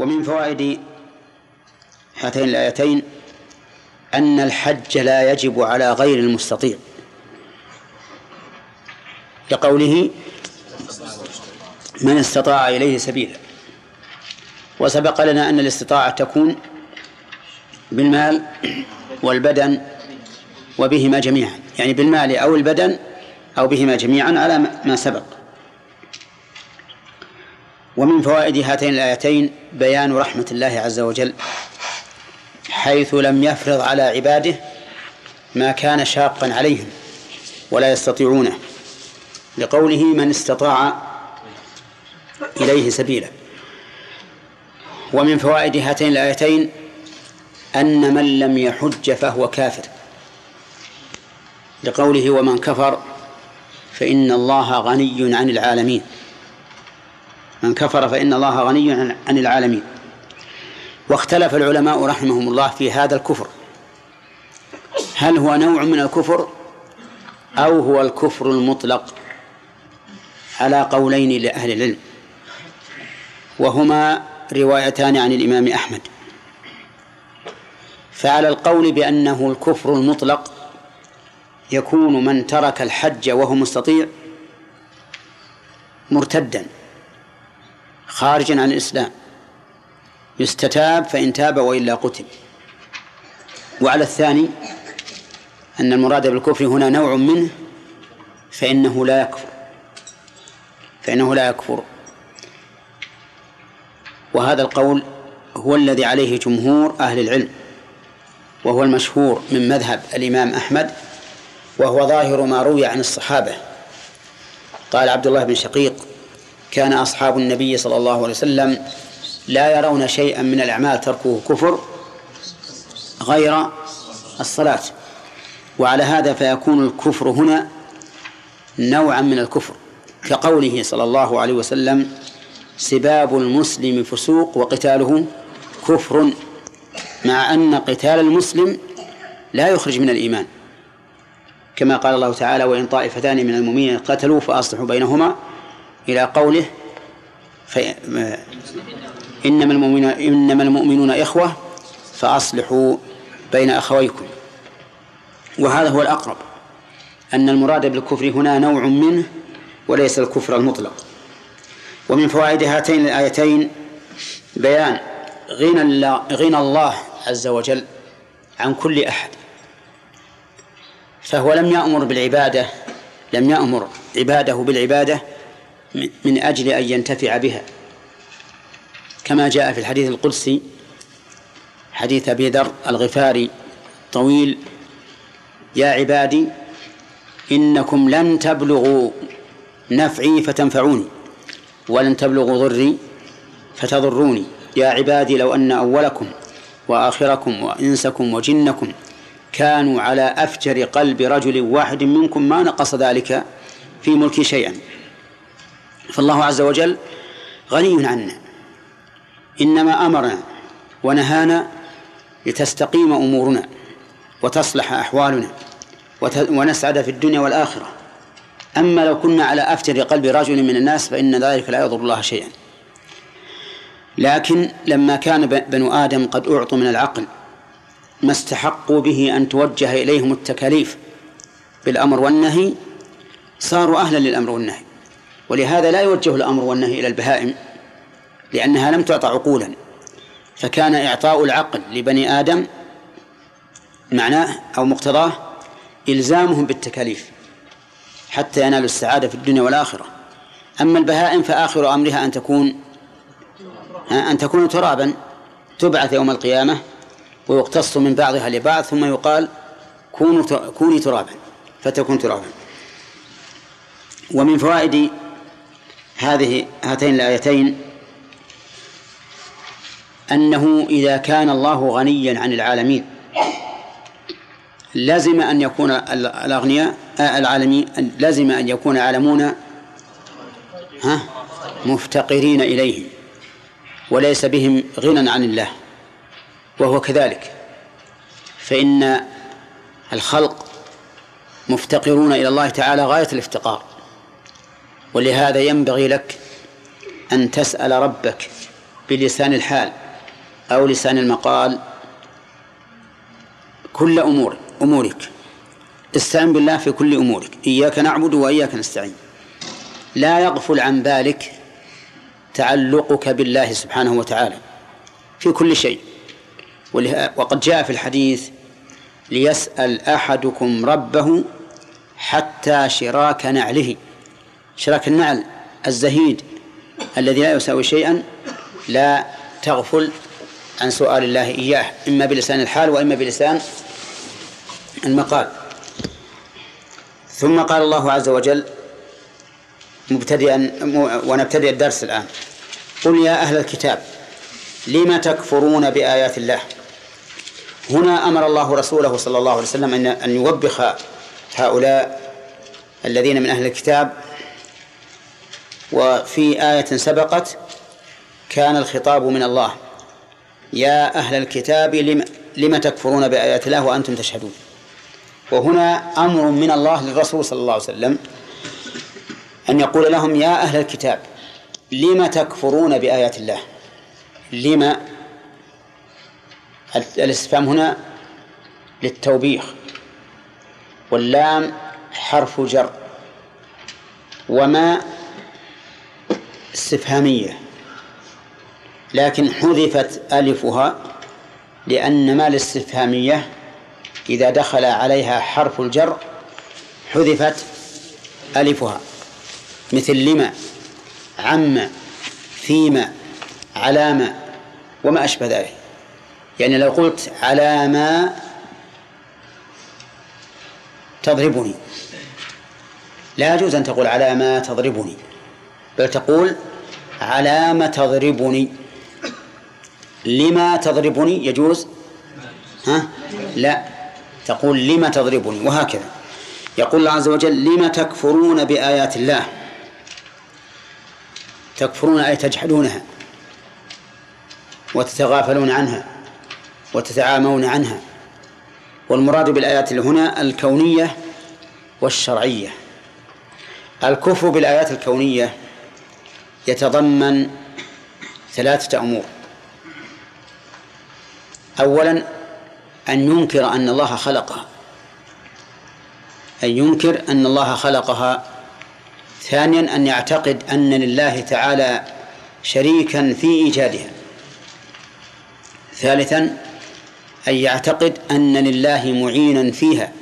ومن فوائد هاتين الآيتين أن الحج لا يجب على غير المستطيع. لقوله من استطاع إليه سبيلا. وسبق لنا أن الاستطاعة تكون بالمال والبدن وبهما جميعا يعني بالمال أو البدن أو بهما جميعا على ما سبق. ومن فوائد هاتين الآيتين بيان رحمة الله عز وجل حيث لم يفرض على عباده ما كان شاقا عليهم ولا يستطيعونه لقوله من استطاع إليه سبيلا. ومن فوائد هاتين الآيتين أن من لم يحج فهو كافر لقوله ومن كفر فإن الله غني عن العالمين. من كفر فإن الله غني عن العالمين. واختلف العلماء رحمهم الله في هذا الكفر. هل هو نوع من الكفر أو هو الكفر المطلق على قولين لأهل العلم؟ وهما روايتان عن الإمام أحمد. فعلى القول بأنه الكفر المطلق يكون من ترك الحج وهو مستطيع مرتدا. خارجا عن الإسلام. يستتاب فإن تاب وإلا قتل. وعلى الثاني أن المراد بالكفر هنا نوع منه فإنه لا يكفر. فإنه لا يكفر. وهذا القول هو الذي عليه جمهور أهل العلم وهو المشهور من مذهب الإمام أحمد وهو ظاهر ما روي عن الصحابة. قال عبد الله بن شقيق كان أصحاب النبي صلى الله عليه وسلم لا يرون شيئا من الأعمال تركه كفر غير الصلاة. وعلى هذا فيكون الكفر هنا نوعا من الكفر كقوله صلى الله عليه وسلم سباب المسلم فسوق وقتاله كفر مع أن قتال المسلم لا يخرج من الإيمان. كما قال الله تعالى وإن طائفتان من المؤمنين قتلوا فأصلحوا بينهما إلى قوله إنما المؤمنون إنما المؤمنون إخوة فأصلحوا بين أخويكم. وهذا هو الأقرب أن المراد بالكفر هنا نوع منه وليس الكفر المطلق. ومن فوائد هاتين الآيتين بيان غنى الله, غنى الله عز وجل عن كل أحد. فهو لم يأمر بالعبادة لم يأمر عباده بالعبادة من أجل أن ينتفع بها. كما جاء في الحديث القدسي حديث أبي ذر الغفاري طويل يا عبادي إنكم لن تبلغوا نفعي فتنفعوني ولن تبلغوا ضري فتضروني. يا عبادي لو أن أولكم وآخركم وإنسكم وجنكم كانوا على أفجر قلب رجل واحد منكم ما نقص ذلك في ملكي شيئا. فالله عز وجل غني عنا. إنما أمرنا ونهانا لتستقيم أمورنا وتصلح أحوالنا ونسعد في الدنيا والآخرة. أما لو كنا على أفتر قلب رجل من الناس فإن ذلك لا يضر الله شيئا. لكن لما كان بنو آدم قد أعطوا من العقل ما استحقوا به أن توجه إليهم التكاليف بالأمر والنهي صاروا أهلا للأمر والنهي. ولهذا لا يوجه الأمر والنهي إلى البهائم لأنها لم تعطى عقولا. فكان إعطاء العقل لبني آدم معناه أو مقتضاه إلزامهم بالتكاليف حتى ينالوا السعادة في الدنيا والآخرة. أما البهائم فآخر أمرها أن تكون أن تكون ترابا تبعث يوم القيامة ويقتص من بعضها لبعض ثم يقال كونوا كوني ترابا فتكون ترابا. ومن فوائد هذه هاتين الآيتين أنه إذا كان الله غنيا عن العالمين لازم أن يكون الأغنياء آه، العالمين لازم أن يكون العالمون ها مفتقرين إليه وليس بهم غنى عن الله وهو كذلك. فإن الخلق مفتقرون إلى الله تعالى غاية الافتقار. ولهذا ينبغي لك أن تسأل ربك بلسان الحال أو لسان المقال كل أمور أمورك. استعن بالله في كل أمورك. إياك نعبد وإياك نستعين. لا يغفل عن ذلك تعلقك بالله سبحانه وتعالى في كل شيء. وقد جاء في الحديث ليسأل أحدكم ربه حتى شراك نعله. شراك النعل الزهيد الذي لا يساوي شيئا لا تغفل عن سؤال الله إياه إما بلسان الحال وإما بلسان المقال. ثم قال الله عز وجل مبتدئا ونبتدئ الدرس الآن. قل يا أهل الكتاب لم تكفرون بآيات الله؟ هنا أمر الله رسوله صلى الله عليه وسلم أن أن يوبخ هؤلاء الذين من أهل الكتاب وفي آية سبقت كان الخطاب من الله. يا أهل الكتاب لم, لم تكفرون بآيات الله وأنتم تشهدون؟ وهنا أمر من الله للرسول صلى الله عليه وسلم أن يقول لهم يا أهل الكتاب لم تكفرون بآيات الله؟ لم؟ الاستفهام هنا للتوبيخ. واللام حرف جر. وما استفهامية. لكن حذفت ألفها لأن ما الاستفهامية إذا دخل عليها حرف الجر حذفت ألفها. مثل لما عم فيما علامة وما أشبه ذلك. يعني لو قلت على ما تضربني لا يجوز أن تقول على ما تضربني. بل تقول على ما تضربني. لما تضربني يجوز؟ ها؟ لا. تقول لما تضربني وهكذا. يقول الله عز وجل لما تكفرون بآيات الله؟ تكفرون أي تجحدونها وتتغافلون عنها وتتعامون عنها. والمراد بالآيات هنا الكونية والشرعية. الكفر بالآيات الكونية يتضمن ثلاثة أمور. أولا أن ينكر أن الله خلقها. أن ينكر أن الله خلقها. ثانيا أن يعتقد أن لله تعالى شريكا في إيجادها. ثالثا أن يعتقد أن لله معينا فيها.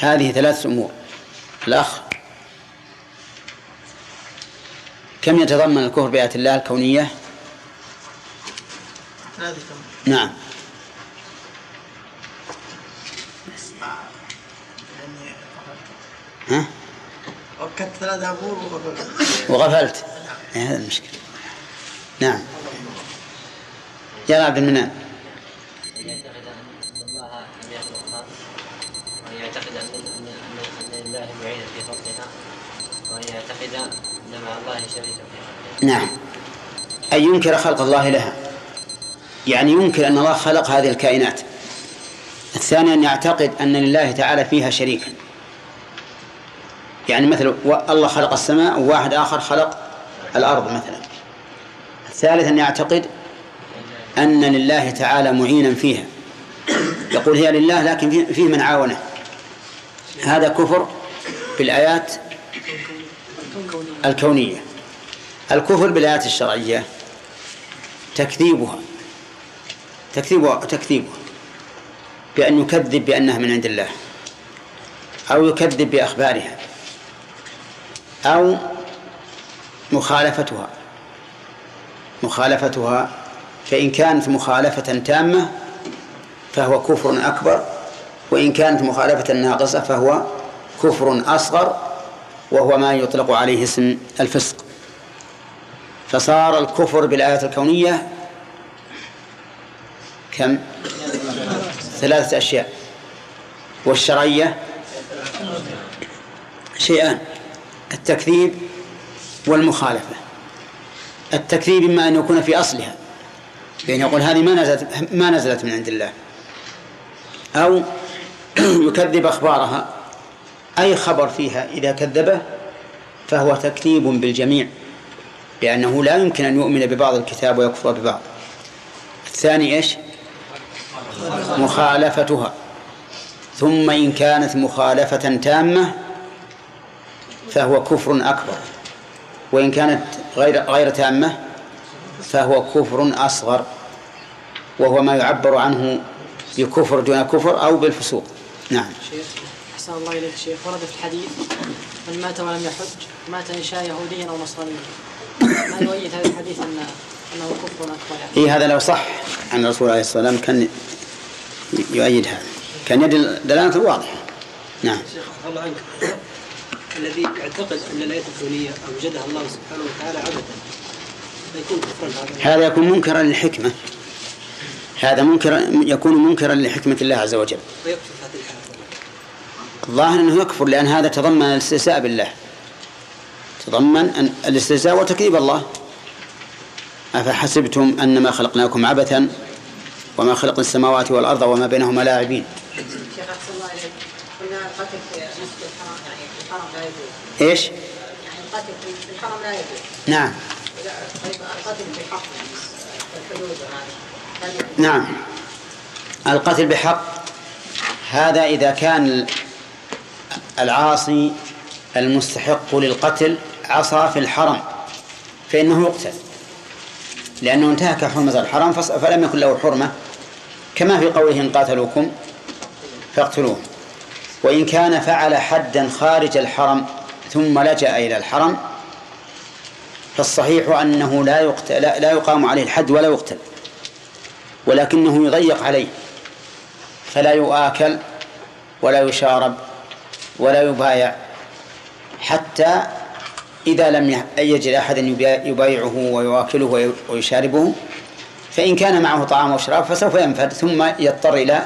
هذه ثلاثة أمور. الأخ كم يتضمن الكفر بآيات الله الكونية؟ نعم. ها؟ وكت ثلاثة أمور وغفلت. وغفلت. هذا المشكلة. نعم. يا عبد المنان أن يعتقد أن الله لم يخلقها وأن يعتقد أن لله معين في خلقها وأن يعتقد مع الله شريكا نعم. أن ينكر خلق الله لها. يعني ينكر أن الله خلق هذه الكائنات. الثاني أن يعتقد أن لله تعالى فيها شريكا. يعني مثلا الله خلق السماء وواحد آخر خلق الأرض مثلا. الثالث أن يعتقد أن لله تعالى معينا فيها. يقول هي لله لكن فيه من عاونه. هذا كفر بالآيات الكونية. الكفر بالآيات الشرعية تكذيبها تكذيبها تكذيبها بأن يكذب بأنها من عند الله أو يكذب بأخبارها أو مخالفتها مخالفتها فإن كانت مخالفة تامة فهو كفر أكبر وإن كانت مخالفة ناقصة فهو كفر أصغر وهو ما يطلق عليه اسم الفسق. فصار الكفر بالآيات الكونية كم؟ ثلاثة أشياء. والشرعية شيئان. التكذيب والمخالفة. التكذيب إما أن يكون في أصلها بأن يقول هذه ما نزلت ما نزلت من عند الله أو يكذب أخبارها. أي خبر فيها إذا كذبه فهو تكذيب بالجميع لأنه لا يمكن أن يؤمن ببعض الكتاب ويكفر ببعض. الثاني إيش؟ مخالفتها. ثم إن كانت مخالفة تامة فهو كفر أكبر وإن كانت غير غير تامة فهو كفر أصغر وهو ما يعبر عنه بكفر دون كفر أو بالفسوق. نعم. أحسن الله إليك شيخ. ورد في الحديث من مات ولم يحج مات إن شاء يهوديا أو نصرانيا. ما يؤيد هذا الحديث أن أنه كفر أكبر يعني إيه هذا لو صح عن الرسول عليه الصلاة والسلام كان يؤيد هذا. كان يدل دلالة واضحة. نعم. شيخ الله عنك. الذي يعتقد أن الآية الكونية أوجدها الله سبحانه وتعالى عبثا فيكون كفرا هذا هذا يكون منكرا للحكمة. هذا منكرا يكون منكرا لحكمة الله عز وجل. ويكفر الظاهر أنه يكفر لأن هذا تضمن الاستهزاء بالله. تضمن أن الاستهزاء وتكذيب الله. أفحسبتم أنما خلقناكم عبثا وما خلقنا السماوات والأرض وما بينهما لاعبين؟ يعني إيش؟ يعني القتل في الحرم لا يجوز. نعم. طيب القتل يجوز؟ نعم. القتل بحق. هذا إذا كان العاصي المستحق للقتل عصى في الحرم فإنه يقتل. لأنه انتهك حرمة الحرم فلم يكن له حرمة. كما في قوله إن قاتلوكم فاقتلوه. وإن كان فعل حدا خارج الحرم ثم لجأ إلى الحرم فالصحيح أنه لا يقتل لا يقام عليه الحد ولا يقتل ولكنه يضيق عليه فلا يؤاكل ولا يشارب ولا يبايع حتى إذا لم يجد أحدا يبا- يبايعه ويواكله وي- ويشاربه فإن كان معه طعام وشراب فسوف ينفد ثم يضطر إلى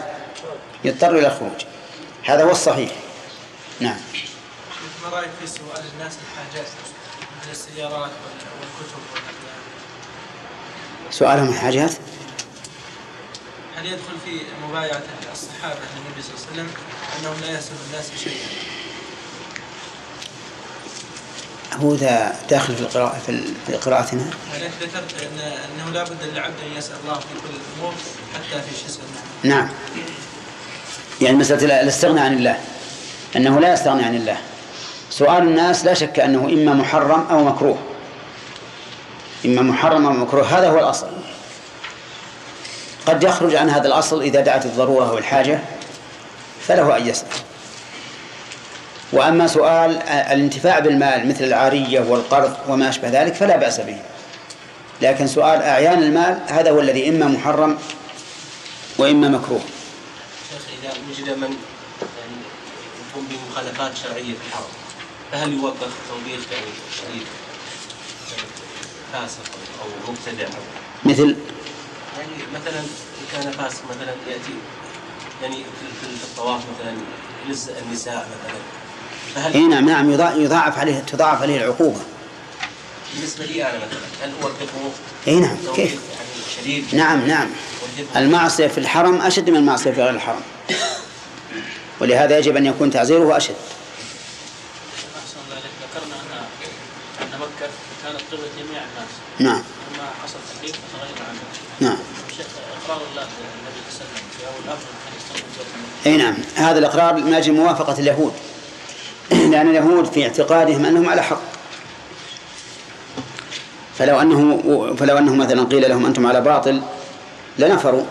يضطر إلى الخروج. هذا هو الصحيح. نعم. ما رأيك في سؤال الناس الحاجات مثل السيارات وال- والكتب سؤالهم الحاجات هل يدخل في مبايعة الصحابة للنبي صلى الله عليه وسلم؟ أنهم لا يسأل الناس شيئا هو ذا داخل في القراءة في قراءتنا؟ ذكرت أن أنه لا بد للعبد أن يسأل الله في كل الأمور حتى في اسمه نعم. يعني مسألة الاستغناء عن الله. أنه لا يستغني عن الله. سؤال الناس لا شك أنه إما محرم أو مكروه. إما محرم أو مكروه. هذا هو الأصل. قد يخرج عن هذا الأصل إذا دعت الضرورة والحاجة. فله أن يسأل. وأما سؤال الانتفاع بالمال مثل العارية والقرض وما أشبه ذلك فلا بأس به. لكن سؤال أعيان المال هذا هو الذي إما محرم وإما مكروه. شيخ إذا وجد من يعني يقوم بمخالفات شرعية في الحرم فهل يوقف توبيخ يعني شديد فاسق أو مبتدع؟ مثل؟ يعني مثلا كان فاسق مثلا يأتي يعني في, في, في الطواف مثلا النساء مثلا. فهل إي نعم نعم يضاع- يضاعف عليه تضاعف عليه العقوبة. بالنسبة لي أنا مثلا هل أوقفه إي نعم كيف؟ يعني شديد؟ نعم نعم. والجد المعصية في الحرم أشد من المعصية في غير الحرم. ولهذا يجب أن يكون تعزيره الله إليك ذكرنا أن مكة كانت جميع الناس. نعم لما حصل تحريف فتغير عنه نعم شيخ إقرار الله للنبي صلى الله عليه وسلم في أول الأمر كان يستخدم إي نعم. هذا الإقرار من أجل موافقة اليهود. لأن اليهود في اعتقادهم أنهم على حق. فلو أنه فلو أنه مثلا قيل لهم أنتم على باطل لنفروا.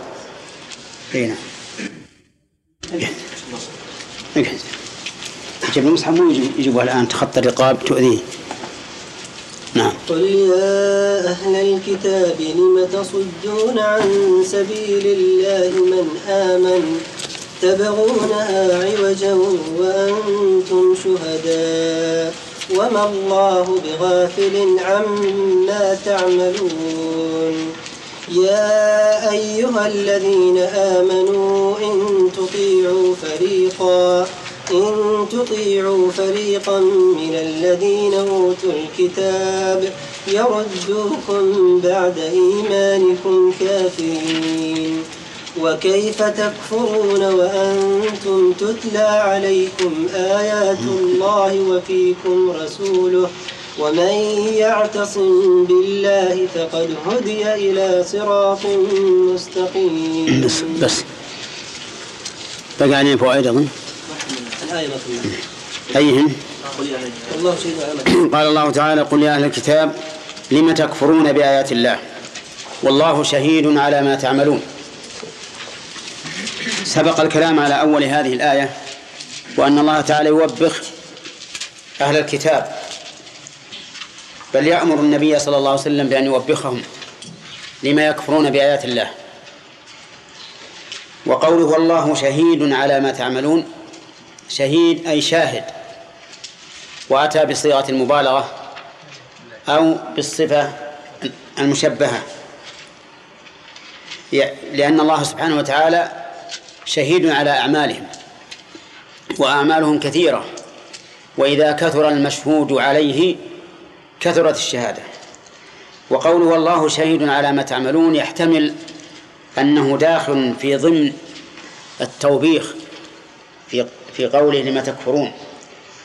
إي نعم. جيب المصحف مو يجي- يجيبوها الآن تخطى الرقاب تؤذيه. نعم. قل يا أهل الكتاب لم تصدون عن سبيل الله من آمن؟ تبغونها عوجا وأنتم شهداء وما الله بغافل عما تعملون يا أيها الذين آمنوا إن تطيعوا فريقا إن تطيعوا فريقا من الذين أوتوا الكتاب يردوكم بعد إيمانكم كافرين. وكيف تكفرون وأنتم تتلى عليكم آيات الله وفيكم رسوله ومن يعتصم بالله فقد هدي إلى صراط مستقيم. بس بس. بقى علينا فوائد أظن. الآية. أيهن؟ الله شهد على قال الله تعالى قل يا أهل الكتاب لم تكفرون بآيات الله؟ والله شهيد على ما تعملون. سبق الكلام على أول هذه الآية وأن الله تعالى يوبخ أهل الكتاب بل يأمر النبي صلى الله عليه وسلم بأن يوبخهم لما يكفرون بآيات الله. وقوله والله شهيد على ما تعملون شهيد أي شاهد وأتى بصيغة المبالغة أو بالصفة المشبهة. لأن الله سبحانه وتعالى شهيد على أعمالهم وأعمالهم كثيرة وإذا كثر المشهود عليه كثرت الشهادة. وقوله والله شهيد على ما تعملون يحتمل أنه داخل في ضمن التوبيخ في في قوله لما تكفرون.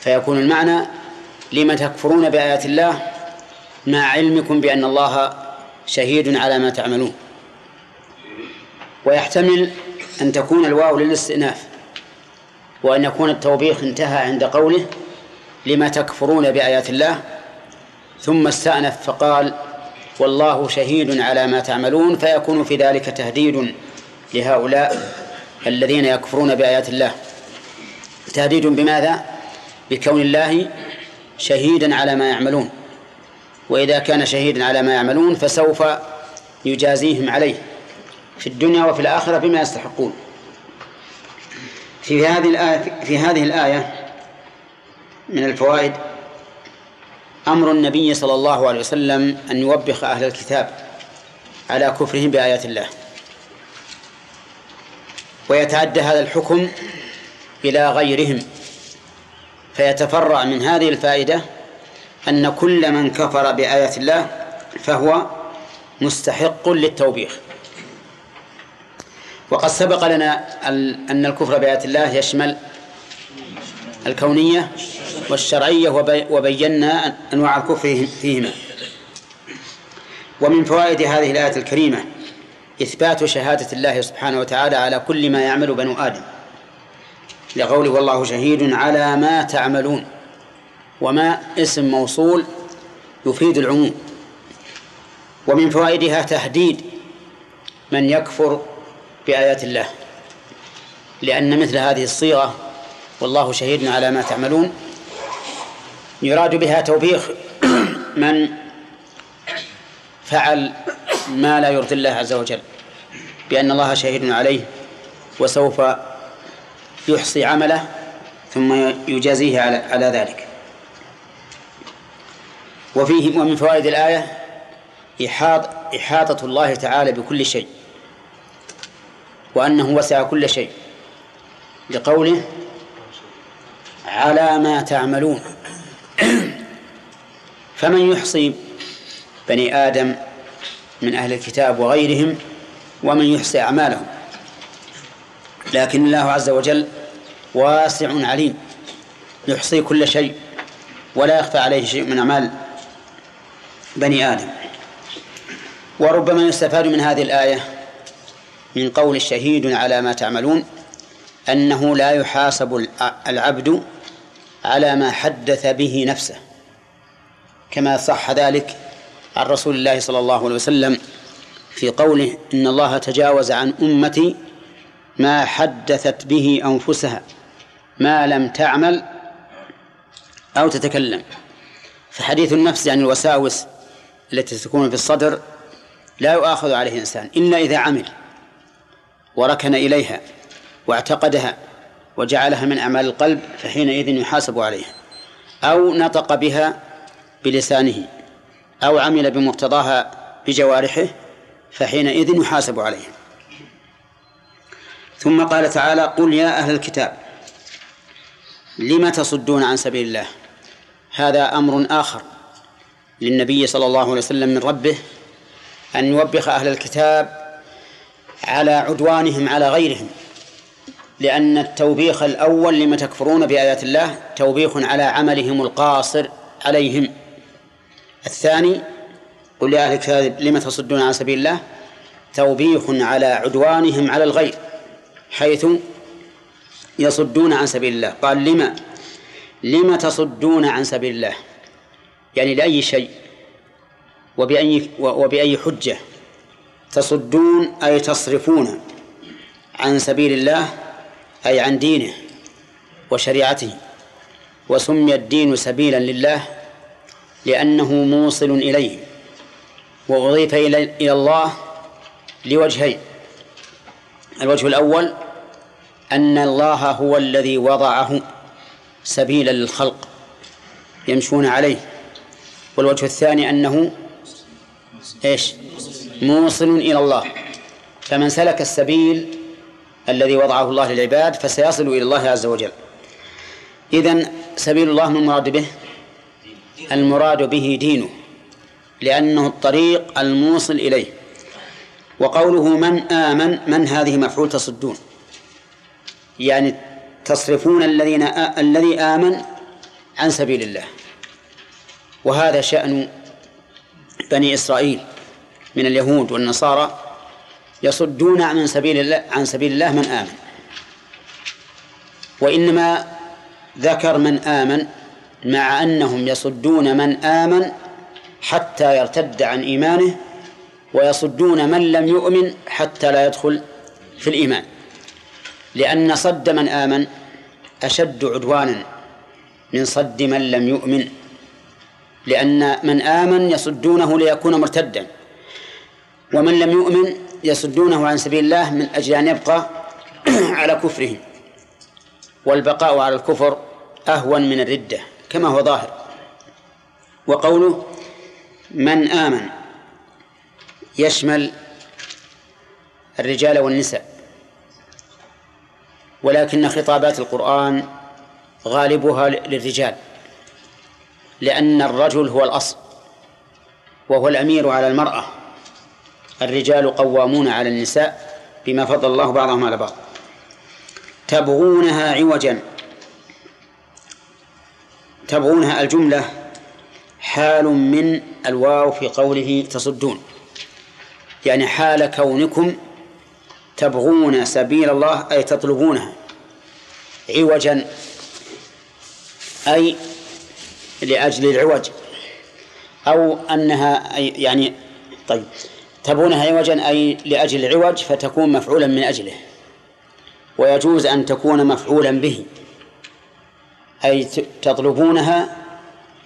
فيكون المعنى لما تكفرون بآيات الله مع علمكم بأن الله شهيد على ما تعملون. ويحتمل أن تكون الواو للاستئناف وأن يكون التوبيخ انتهى عند قوله لما تكفرون بآيات الله ثم استأنف فقال والله شهيد على ما تعملون فيكون في ذلك تهديد لهؤلاء الذين يكفرون بآيات الله تهديد بماذا؟ بكون الله شهيدا على ما يعملون وإذا كان شهيدا على ما يعملون فسوف يجازيهم عليه في الدنيا وفي الآخرة بما يستحقون. في هذه الآية في هذه الآية من الفوائد أمر النبي صلى الله عليه وسلم أن يوبخ أهل الكتاب على كفرهم بآيات الله. ويتعدى هذا الحكم إلى غيرهم. فيتفرع من هذه الفائدة أن كل من كفر بآيات الله فهو مستحق للتوبيخ. وقد سبق لنا أن الكفر بآيات الله يشمل الكونية والشرعية وبينا أنواع الكفر فيهما. ومن فوائد هذه الآية الكريمة إثبات شهادة الله سبحانه وتعالى على كل ما يعمل بنو آدم لقوله والله شهيد على ما تعملون وما اسم موصول يفيد العموم. ومن فوائدها تهديد من يكفر بآيات الله. لأن مثل هذه الصيغة والله شهيد على ما تعملون. يراد بها توبيخ من فعل ما لا يرضي الله عز وجل بأن الله شهيد عليه وسوف يحصي عمله ثم يجازيه على على ذلك. وفيه ومن فوائد الآية إحاط إحاطة الله تعالى بكل شيء. وأنه وسع كل شيء لقوله على ما تعملون. فمن يحصي بني آدم من أهل الكتاب وغيرهم ومن يحصي أعمالهم. لكن الله عز وجل واسع عليم يحصي كل شيء ولا يخفى عليه شيء من أعمال بني آدم. وربما يستفاد من هذه الآية من قول الشهيد على ما تعملون أنه لا يحاسب العبد على ما حدث به نفسه كما صح ذلك عن رسول الله صلى الله عليه وسلم في قوله إن الله تجاوز عن أمتي ما حدثت به أنفسها ما لم تعمل أو تتكلم. فحديث النفس عن الوساوس التي تكون في الصدر لا يؤاخذ عليه إنسان إلا إذا عمل. وركن إليها واعتقدها وجعلها من أعمال القلب فحينئذ يحاسب عليها. أو نطق بها بلسانه أو عمل بمقتضاها بجوارحه فحينئذ يحاسب عليها. ثم قال تعالى قل يا أهل الكتاب لم تصدون عن سبيل الله؟ هذا أمر آخر للنبي صلى الله عليه وسلم من ربه أن يوبخ أهل الكتاب على عدوانهم على غيرهم. لأن التوبيخ الأول لما تكفرون بآيات الله توبيخ على عملهم القاصر عليهم. الثاني قل يا أهل الكتاب لم تصدون عن سبيل الله؟ توبيخ على عدوانهم على الغير حيث يصدون عن سبيل الله. قال لما؟ لم تصدون عن سبيل الله؟ يعني لأي شيء؟ وبأي وبأي حجة؟ تصدون أي تصرفون عن سبيل الله أي عن دينه وشريعته وسمي الدين سبيلا لله لأنه موصل إليه وأضيف إلى الله لوجهين. الوجه الأول أن الله هو الذي وضعه سبيلا للخلق يمشون عليه. والوجه الثاني أنه إيش؟ موصل إلى الله. فمن سلك السبيل الذي وضعه الله للعباد فسيصل إلى الله عز وجل. إذن سبيل الله من المراد به؟ المراد به دينه لأنه الطريق الموصل إليه. وقوله من آمن من هذه مفعول تصدون؟ يعني تصرفون الذين آ... الذي آمن عن سبيل الله. وهذا شأن بني إسرائيل. من اليهود والنصارى يصدون عن سبيل الله عن سبيل الله من آمن. وإنما ذكر من آمن مع أنهم يصدون من آمن حتى يرتد عن إيمانه ويصدون من لم يؤمن حتى لا يدخل في الإيمان. لأن صد من آمن أشد عدوانا من صد من لم يؤمن. لأن من آمن يصدونه ليكون مرتدا. ومن لم يؤمن يصدونه عن سبيل الله من أجل أن يبقى على كفره والبقاء على الكفر أهون من الردة كما هو ظاهر. وقوله من آمن يشمل الرجال والنساء. ولكن خطابات القرآن غالبها للرجال. لأن الرجل هو الأصل وهو الأمير على المرأة. الرجال قوامون على النساء بما فضل الله بعضهم على بعض. تبغونها عوجا. تبغونها الجملة حال من الواو في قوله تصدون. يعني حال كونكم تبغون سبيل الله أي تطلبونها. عوجا. أي لأجل العوج. أو أنها يعني طيب. تبغونها عوجا أي لأجل العوج فتكون مفعولا من أجله. ويجوز أن تكون مفعولا به. أي تطلبونها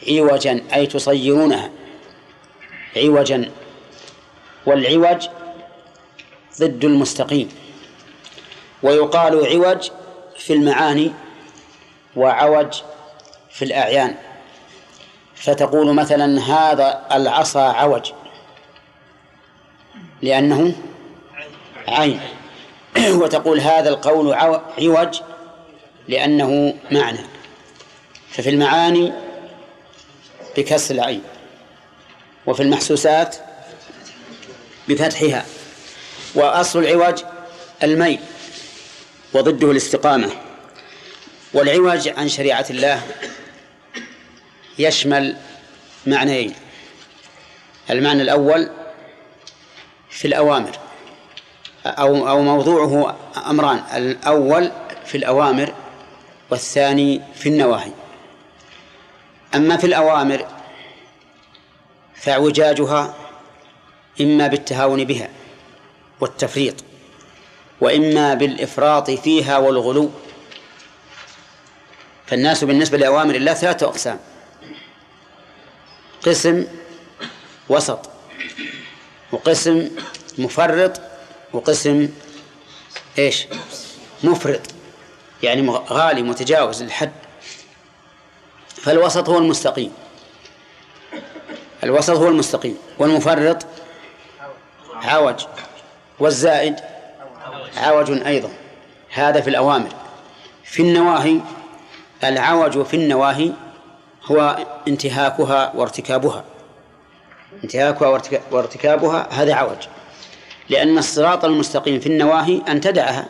عوجا أي تصيرونها عوجا. والعوج ضد المستقيم. ويقال عوج في المعاني وعوج في الأعيان. فتقول مثلا هذا العصا عوج. لأنه عين. وتقول هذا القول عوج لأنه معنى. ففي المعاني بكسر العين وفي المحسوسات بفتحها. وأصل العوج الميل وضده الاستقامة. والعوج عن شريعة الله يشمل معنيين. المعنى الأول في الأوامر. أو أو موضوعه أمران. الأول في الأوامر والثاني في النواهي. أما في الأوامر فاعوجاجها إما بالتهاون بها والتفريط وإما بالإفراط فيها والغلو. فالناس بالنسبة لأوامر الله ثلاثة أقسام قسم وسط. وقسم مفرط وقسم إيش؟ مفرط. يعني غالي متجاوز الحد فالوسط هو المستقيم. الوسط هو المستقيم. والمفرط عوج. والزائد عوج أيضا. هذا في الأوامر. في النواهي العوج في النواهي هو انتهاكها وارتكابها. انتهاكها وارتكابها هذا عوج. لأن الصراط المستقيم في النواهي أن تدعها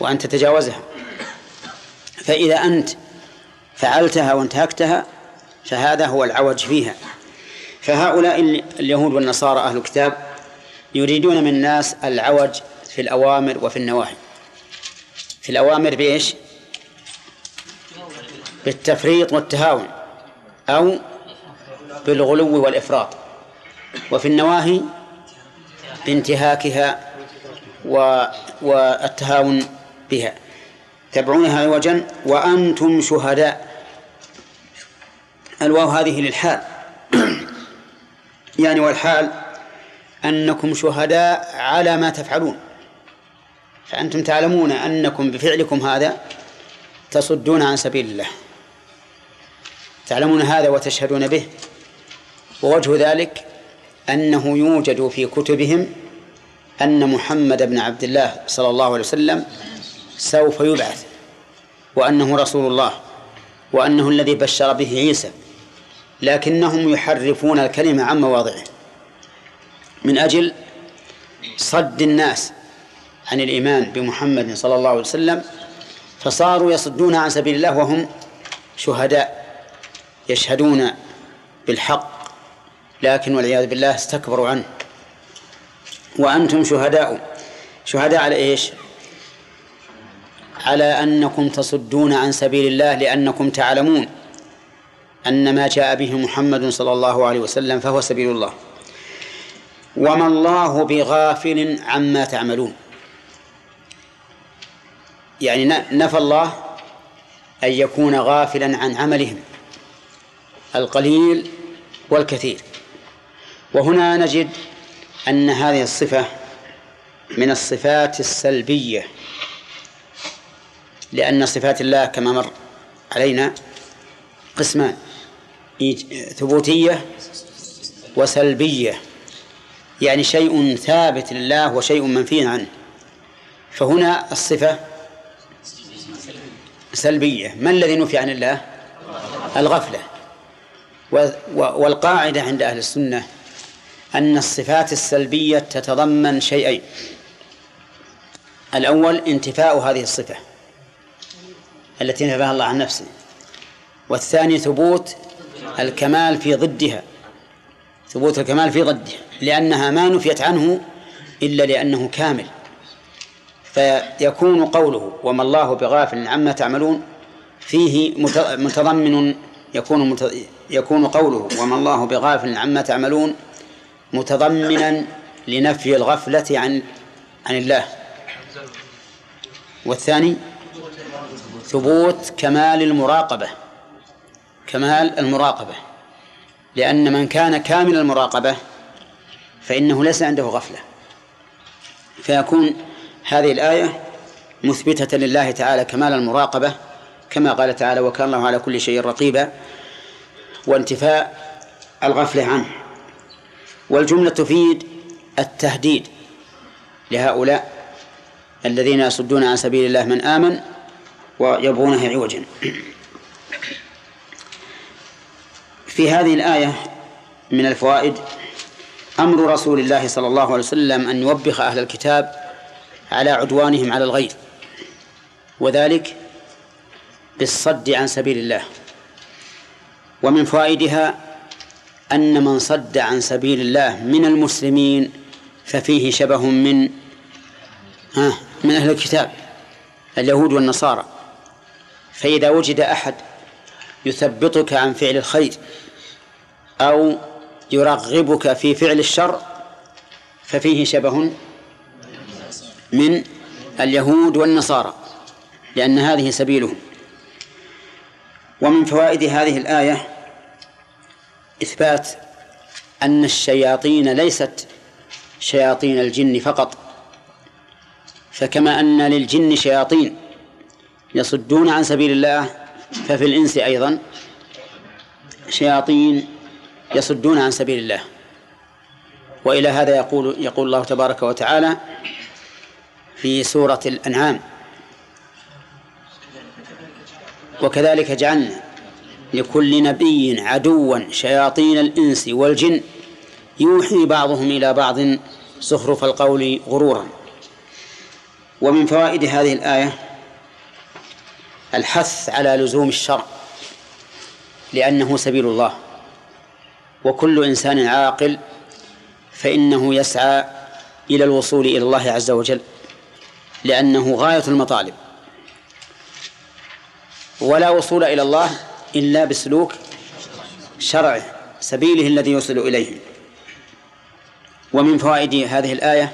وأن تتجاوزها. فإذا أنت فعلتها وانتهكتها فهذا هو العوج فيها. فهؤلاء اليهود والنصارى أهل الكتاب يريدون من الناس العوج في الأوامر وفي النواهي. في الأوامر بإيش؟ بالتفريط والتهاون أو بالغلو والإفراط وفي النواهي بانتهاكها و... والتهاون بها. تبعونها عوجا وأنتم شهداء. الواو هذه للحال. يعني والحال أنكم شهداء على ما تفعلون. فأنتم تعلمون أنكم بفعلكم هذا تصدون عن سبيل الله. تعلمون هذا وتشهدون به. ووجه ذلك أنه يوجد في كتبهم أن محمد بن عبد الله صلى الله عليه وسلم سوف يبعث وأنه رسول الله وأنه الذي بشر به عيسى لكنهم يحرفون الكلمة عن مواضعه من أجل صد الناس عن الإيمان بمحمد صلى الله عليه وسلم فصاروا يصدون عن سبيل الله وهم شهداء يشهدون بالحق لكن والعياذ بالله استكبروا عنه. وأنتم شهداء. شهداء على إيش؟ على أنكم تصدون عن سبيل الله لأنكم تعلمون أن ما جاء به محمد صلى الله عليه وسلم فهو سبيل الله. وما الله بغافل عما تعملون. يعني نفى الله أن يكون غافلا عن عملهم القليل والكثير. وهنا نجد أن هذه الصفة من الصفات السلبية لأن صفات الله كما مر علينا قسمان ثبوتية وسلبية يعني شيء ثابت لله وشيء منفي عنه. فهنا الصفة سلبية. ما الذي نفي عن الله؟ الغفلة. والقاعدة عند أهل السنة أن الصفات السلبية تتضمن شيئين. الأول انتفاء هذه الصفة التي نفاها الله عن نفسه. والثاني ثبوت الكمال في ضدها. ثبوت الكمال في ضدها لأنها ما نفيت عنه إلا لأنه كامل. فيكون قوله وما الله بغافل عما تعملون فيه متضمن يكون يكون قوله وما الله بغافل عما تعملون متضمنا لنفي الغفلة عن عن الله. والثاني ثبوت كمال المراقبة كمال المراقبة. لأن من كان كامل المراقبة فإنه ليس عنده غفلة. فيكون هذه الآية مثبتة لله تعالى كمال المراقبة كما قال تعالى وكان الله على كل شيء رقيبا وانتفاء الغفلة عنه. والجملة تفيد التهديد لهؤلاء الذين يصدون عن سبيل الله من آمن ويبغونه عوجا في هذه الآية من الفوائد أمر رسول الله صلى الله عليه وسلم أن يوبخ أهل الكتاب على عدوانهم على الغير وذلك بالصد عن سبيل الله. ومن فوائدها أن من صد عن سبيل الله من المسلمين ففيه شبه من ها من أهل الكتاب اليهود والنصارى. فإذا وجد أحد يثبطك عن فعل الخير أو يرغبك في فعل الشر ففيه شبه من اليهود والنصارى لأن هذه سبيلهم. ومن فوائد هذه الآية إثبات أن الشياطين ليست شياطين الجن فقط فكما أن للجن شياطين يصدون عن سبيل الله ففي الإنس أيضا شياطين يصدون عن سبيل الله. وإلى هذا يقول يقول الله تبارك وتعالى في سورة الأنعام وكذلك جعلنا لكل نبي عدوا شياطين الإنس والجن. يوحي بعضهم إلى بعض زخرف القول غرورا. ومن فوائد هذه الآية الحث على لزوم الشرع لأنه سبيل الله. وكل إنسان عاقل فإنه يسعى إلى الوصول إلى الله عز وجل لأنه غاية المطالب. ولا وصول إلى الله إلا بسلوك شرعه سبيله الذي يوصل إليه. ومن فوائد هذه الآية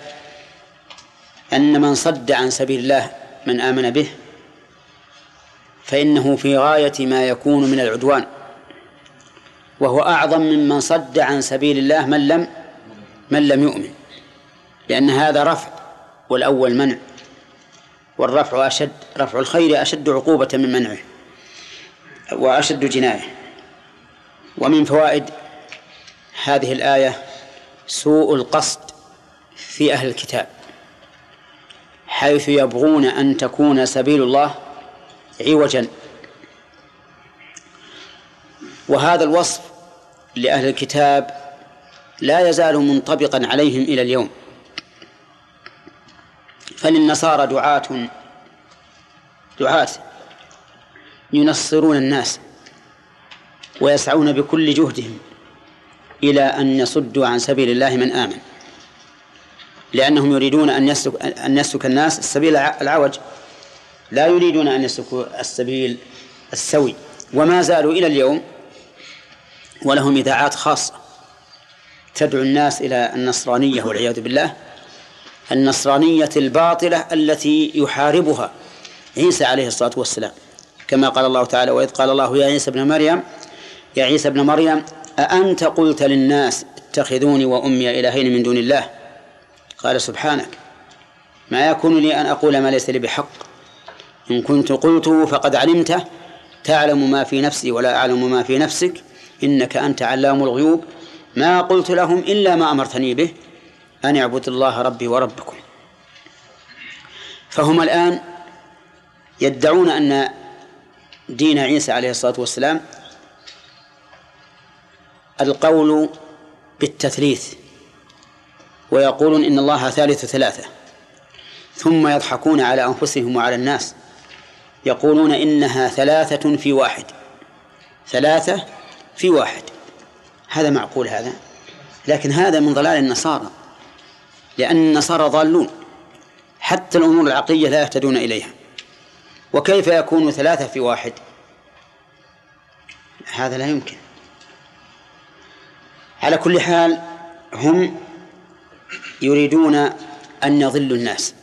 أن من صد عن سبيل الله من آمن به فإنه في غاية ما يكون من العدوان. وهو أعظم ممن صد عن سبيل الله من لم من لم يؤمن. لأن هذا رفع والأول منع والرفع أشد رفع الخير أشد عقوبة من منعه. وأشد جناية. ومن فوائد هذه الآية سوء القصد في أهل الكتاب. حيث يبغون أن تكون سبيل الله عوجا. وهذا الوصف لأهل الكتاب لا يزال منطبقا عليهم إلى اليوم. فللنصارى دعاة دعاة ينصرون الناس ويسعون بكل جهدهم إلى أن يصدوا عن سبيل الله من آمن. لأنهم يريدون أن يسلك أن يسلك الناس السبيل العوج. لا يريدون أن يسلكوا السبيل السوي. وما زالوا إلى اليوم ولهم إذاعات خاصة تدعو الناس إلى النصرانية والعياذ بالله. النصرانية الباطلة التي يحاربها عيسى عليه الصلاة والسلام. كما قال الله تعالى وإذ قال الله يا عيسى ابن مريم يا عيسى ابن مريم أأنت قلت للناس اتخذوني وأمي إلهين من دون الله؟ قال سبحانك. ما يكون لي أن أقول ما ليس لي بحق. إن كنت قلته فقد علمته. تعلم ما في نفسي ولا أعلم ما في نفسك. إنك أنت علام الغيوب. ما قلت لهم إلا ما أمرتني به. أن اعبدوا الله ربي وربكم. فهم الآن يدعون أن دين عيسى عليه الصلاة والسلام القول بالتثليث ويقولون إن الله ثالث ثلاثة ثم يضحكون على أنفسهم وعلى الناس يقولون إنها ثلاثة في واحد ثلاثة في واحد هذا معقول هذا؟ لكن هذا من ضلال النصارى لأن النصارى ضالون حتى الأمور العقلية لا يهتدون إليها. وكيف يكون ثلاثة في واحد؟ هذا لا يمكن. على كل حال هم يريدون أن يضلوا الناس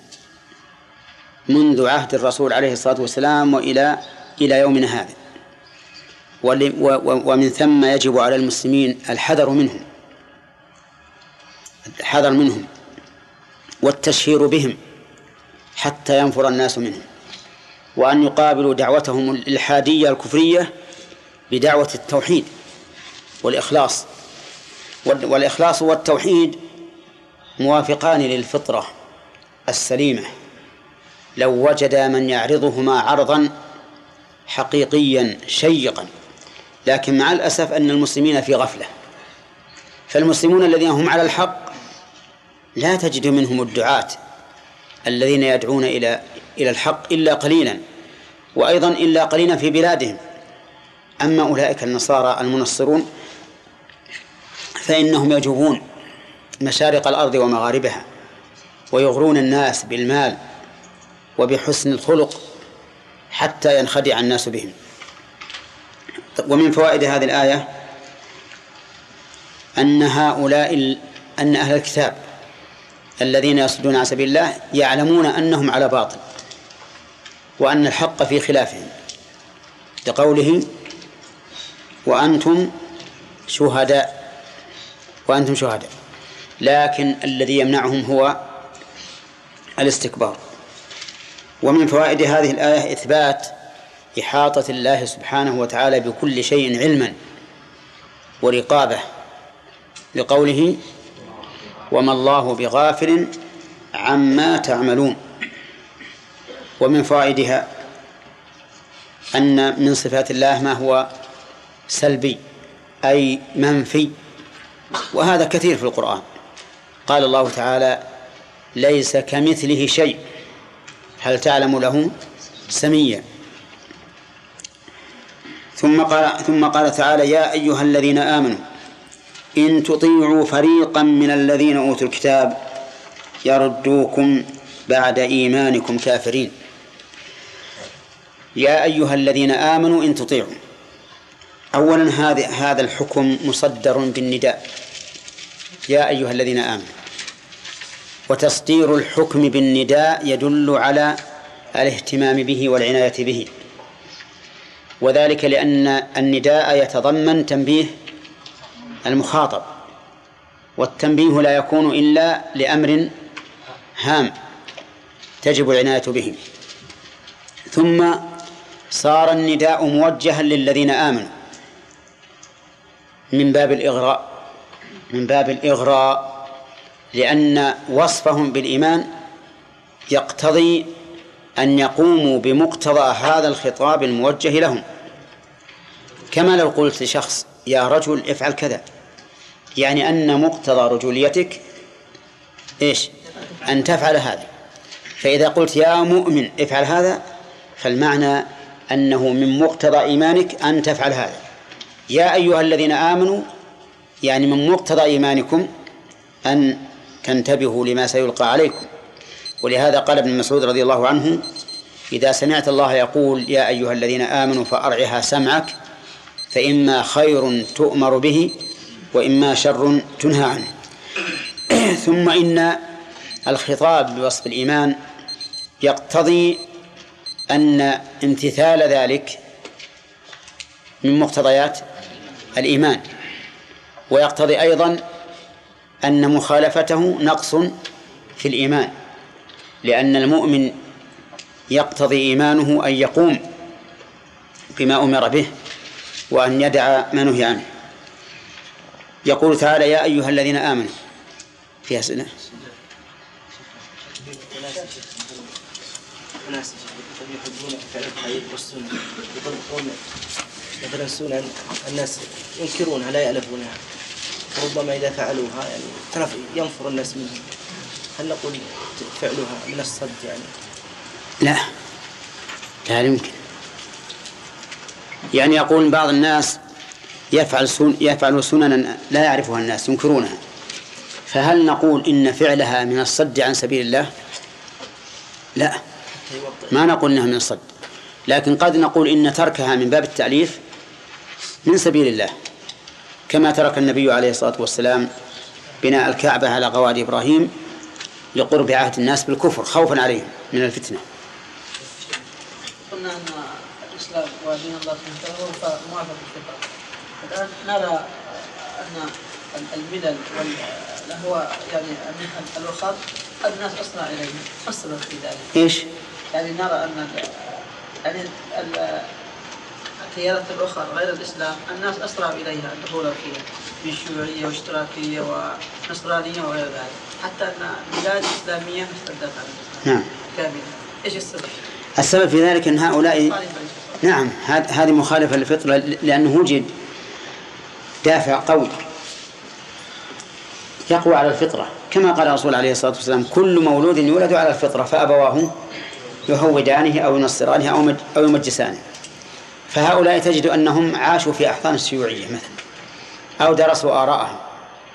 منذ عهد الرسول عليه الصلاة والسلام وإلى إلى يومنا هذا. ومن ثم يجب على المسلمين الحذر منهم. الحذر منهم والتشهير بهم حتى ينفر الناس منهم. وأن يقابلوا دعوتهم الإلحادية الكفرية بدعوة التوحيد والإخلاص. والإخلاص والتوحيد موافقان للفطرة السليمة. لو وجد من يعرضهما عرضا حقيقيا شيقا. لكن مع الأسف أن المسلمين في غفلة. فالمسلمون الذين هم على الحق لا تجد منهم الدعاة الذين يدعون إلى إلى الحق إلا قليلا وأيضا إلا قليلا في بلادهم. أما أولئك النصارى المنصرون فإنهم يجوبون مشارق الأرض ومغاربها ويغرون الناس بالمال وبحسن الخلق حتى ينخدع الناس بهم. ومن فوائد هذه الآية أن هؤلاء أن أهل الكتاب الذين يصدون عن سبيل الله يعلمون أنهم على باطل. وأن الحق في خلافهم لقوله وأنتم شهداء وأنتم شهداء لكن الذي يمنعهم هو الاستكبار. ومن فوائد هذه الآية إثبات إحاطة الله سبحانه وتعالى بكل شيء علما ورقابة لقوله وما الله بغافل عما تعملون. ومن فوائدها أن من صفات الله ما هو سلبي أي منفي وهذا كثير في القرآن. قال الله تعالى ليس كمثله شيء هل تعلم له سميا؟ ثم قال ثم قال تعالى يا أيها الذين آمنوا إن تطيعوا فريقا من الذين أوتوا الكتاب يردوكم بعد إيمانكم كافرين يا أيها الذين آمنوا إن تطيعوا. أولا هذا هذا الحكم مصدر بالنداء. يا أيها الذين آمنوا. وتصدير الحكم بالنداء يدل على الاهتمام به والعناية به. وذلك لأن النداء يتضمن تنبيه المخاطب. والتنبيه لا يكون إلا لأمر هام تجب العناية به. ثم صار النداء موجها للذين آمنوا. من باب الإغراء من باب الإغراء لأن وصفهم بالإيمان يقتضي أن يقوموا بمقتضى هذا الخطاب الموجه لهم. كما لو قلت لشخص يا رجل افعل كذا. يعني أن مقتضى رجوليتك إيش؟ أن تفعل هذا. فإذا قلت يا مؤمن افعل هذا فالمعنى أنه من مقتضى إيمانك أن تفعل هذا. يا أيها الذين آمنوا يعني من مقتضى إيمانكم أن تنتبهوا لما سيلقى عليكم. ولهذا قال ابن مسعود رضي الله عنه إذا سمعت الله يقول يا أيها الذين آمنوا فأرعها سمعك فإما خير تؤمر به وإما شر تنهى عنه. ثم إن الخطاب بوصف الإيمان يقتضي أن امتثال ذلك من مقتضيات الإيمان ويقتضي أيضا أن مخالفته نقص في الإيمان لأن المؤمن يقتضي إيمانه أن يقوم بما أمر به وأن يدع ما نهي عنه. يقول تعالى يا أيها الذين آمنوا في أسئلة. يحبون فعل الخير والسنة. يطبقون سنن الناس ينكرونها لا يألفونها ربما إذا فعلوها يعني ينفر الناس منهم. هل نقول فعلها من الصد يعني؟ لا. لا يمكن. يعني يقول بعض الناس يفعل سن يفعل سننا لا يعرفها الناس ينكرونها. فهل نقول إن فعلها من الصد عن سبيل الله؟ لا. ما نقول إنها من الصد. لكن قد نقول إن تركها من باب التأليف من سبيل الله. كما ترك النبي عليه الصلاة والسلام بناء الكعبة على قواعد إبراهيم لقرب عهد الناس بالكفر خوفا عليهم من الفتنة. قلنا أن الإسلام ودين الله سبحانه وتعالى هو موافق للفطره الآن نرى أن الملل وال هو يعني الوسط الناس اسرع إليه. ما السبب في ذلك؟ إيش؟ يعني نرى أن ال- يعني ال- التيارات الأخرى غير الإسلام الناس اسرع إليها الدخول فيها من شيوعيه واشتراكية ونصرانية وغير ذلك. حتى أن بلاد اسلاميه اشتدت على الإسلام. نعم. كاملة. إيش السبب؟ السبب في ذلك أن هؤلاء نعم هذ- هذه مخالفة للفطرة لأنه وجد دافع قوي يقوى على الفطرة. كما قال الرسول عليه الصلاة والسلام كل مولود يولد على الفطرة فأبواه يهودانه أو ينصرانه أو أو يمجسانه فهؤلاء تجد أنهم عاشوا في أحضان الشيوعية مثلا أو درسوا آراءها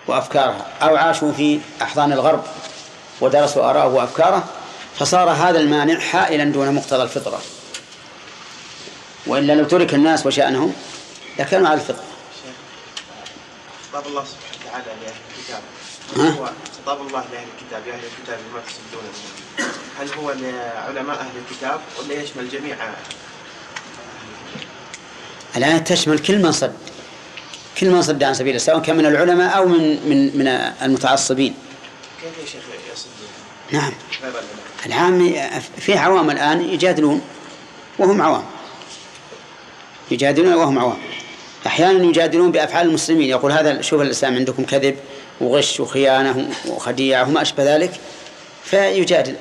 وأفكارها أو عاشوا في أحضان الغرب ودرسوا آراءه وأفكاره فصار هذا المانع حائلا دون مقتضى الفطرة وإلا لو ترك الناس وشأنهم لكانوا على الفطرة خطاب الله سبحانه وتعالى لأهل الكتاب ها؟ خطاب الله لأهل الكتاب يا أهل الكتاب بما تسدون. هل هو لعلماء أهل الكتاب ولا يشمل جميع الآية تشمل كل من صد كل من صد عن سبيل الله سواء كان من العلماء أو من من من المتعصبين. كيف يا شيخ يصدون نعم. العام في عوام الآن يجادلون وهم عوام. يجادلون وهم عوام. أحيانا يجادلون بأفعال المسلمين يقول هذا شوف الإسلام عندكم كذب وغش وخيانة وخديعة وما أشبه ذلك. فيجادل.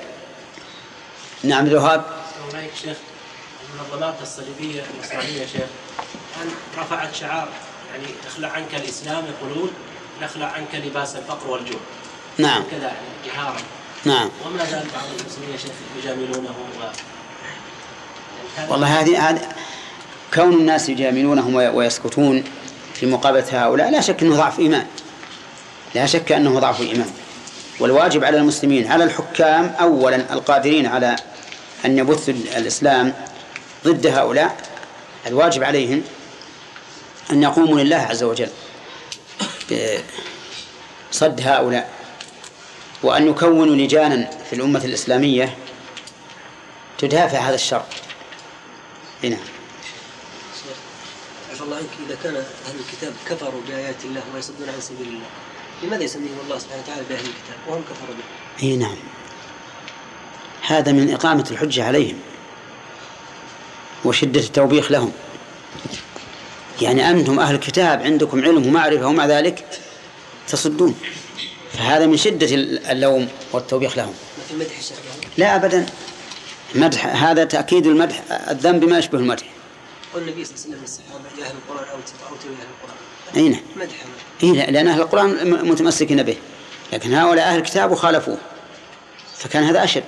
نعم الوهاب. هناك شيخ. المنظمات الصليبية النصرانيه شيخ. رفعت شعار يعني اخلع عنك الإسلام يقولون نخلع عنك لباس الفقر والجوع. نعم. كذا يعني جهارا. نعم. وما زال بعض المسلمين يا شيخ يجاملونه و يعني والله هذه هذه كون الناس يجاملونهم وي- ويسكتون في مقابلة هؤلاء لا شك أنه ضعف إيمان. لا شك أنه ضعف الإيمان والواجب على المسلمين على الحكام أولا القادرين على أن يبثوا الإسلام ضد هؤلاء الواجب عليهم أن يقوموا لله عز وجل بصد هؤلاء وأن يكونوا لجانا في الأمة الإسلامية تدافع هذا الشر هنا عفى الله عنك إذا كان أهل الكتاب كفروا بآيات الله ويصدون عن سبيل الله لماذا يسميهم الله سبحانه وتعالى بأهل الكتاب؟ وهم كفروا به؟ إي نعم. هذا من إقامة الحجة عليهم وشدة التوبيخ لهم. يعني أنتم أهل الكتاب عندكم علم ومعرفة ومع ذلك تصدون. فهذا من شدة اللوم والتوبيخ لهم. ما في مدح لا أبدا. مدح هذا تأكيد المدح الذنب ما يشبه المدح. والنبي صلى الله عليه وسلم للصحابه يا أهل القران أو أو تبي أهل القران أي نعم. مدح. إيه لا، لأن أهل القرآن متمسكين به لكن هؤلاء أهل الكتاب وخالفوه فكان هذا أشد.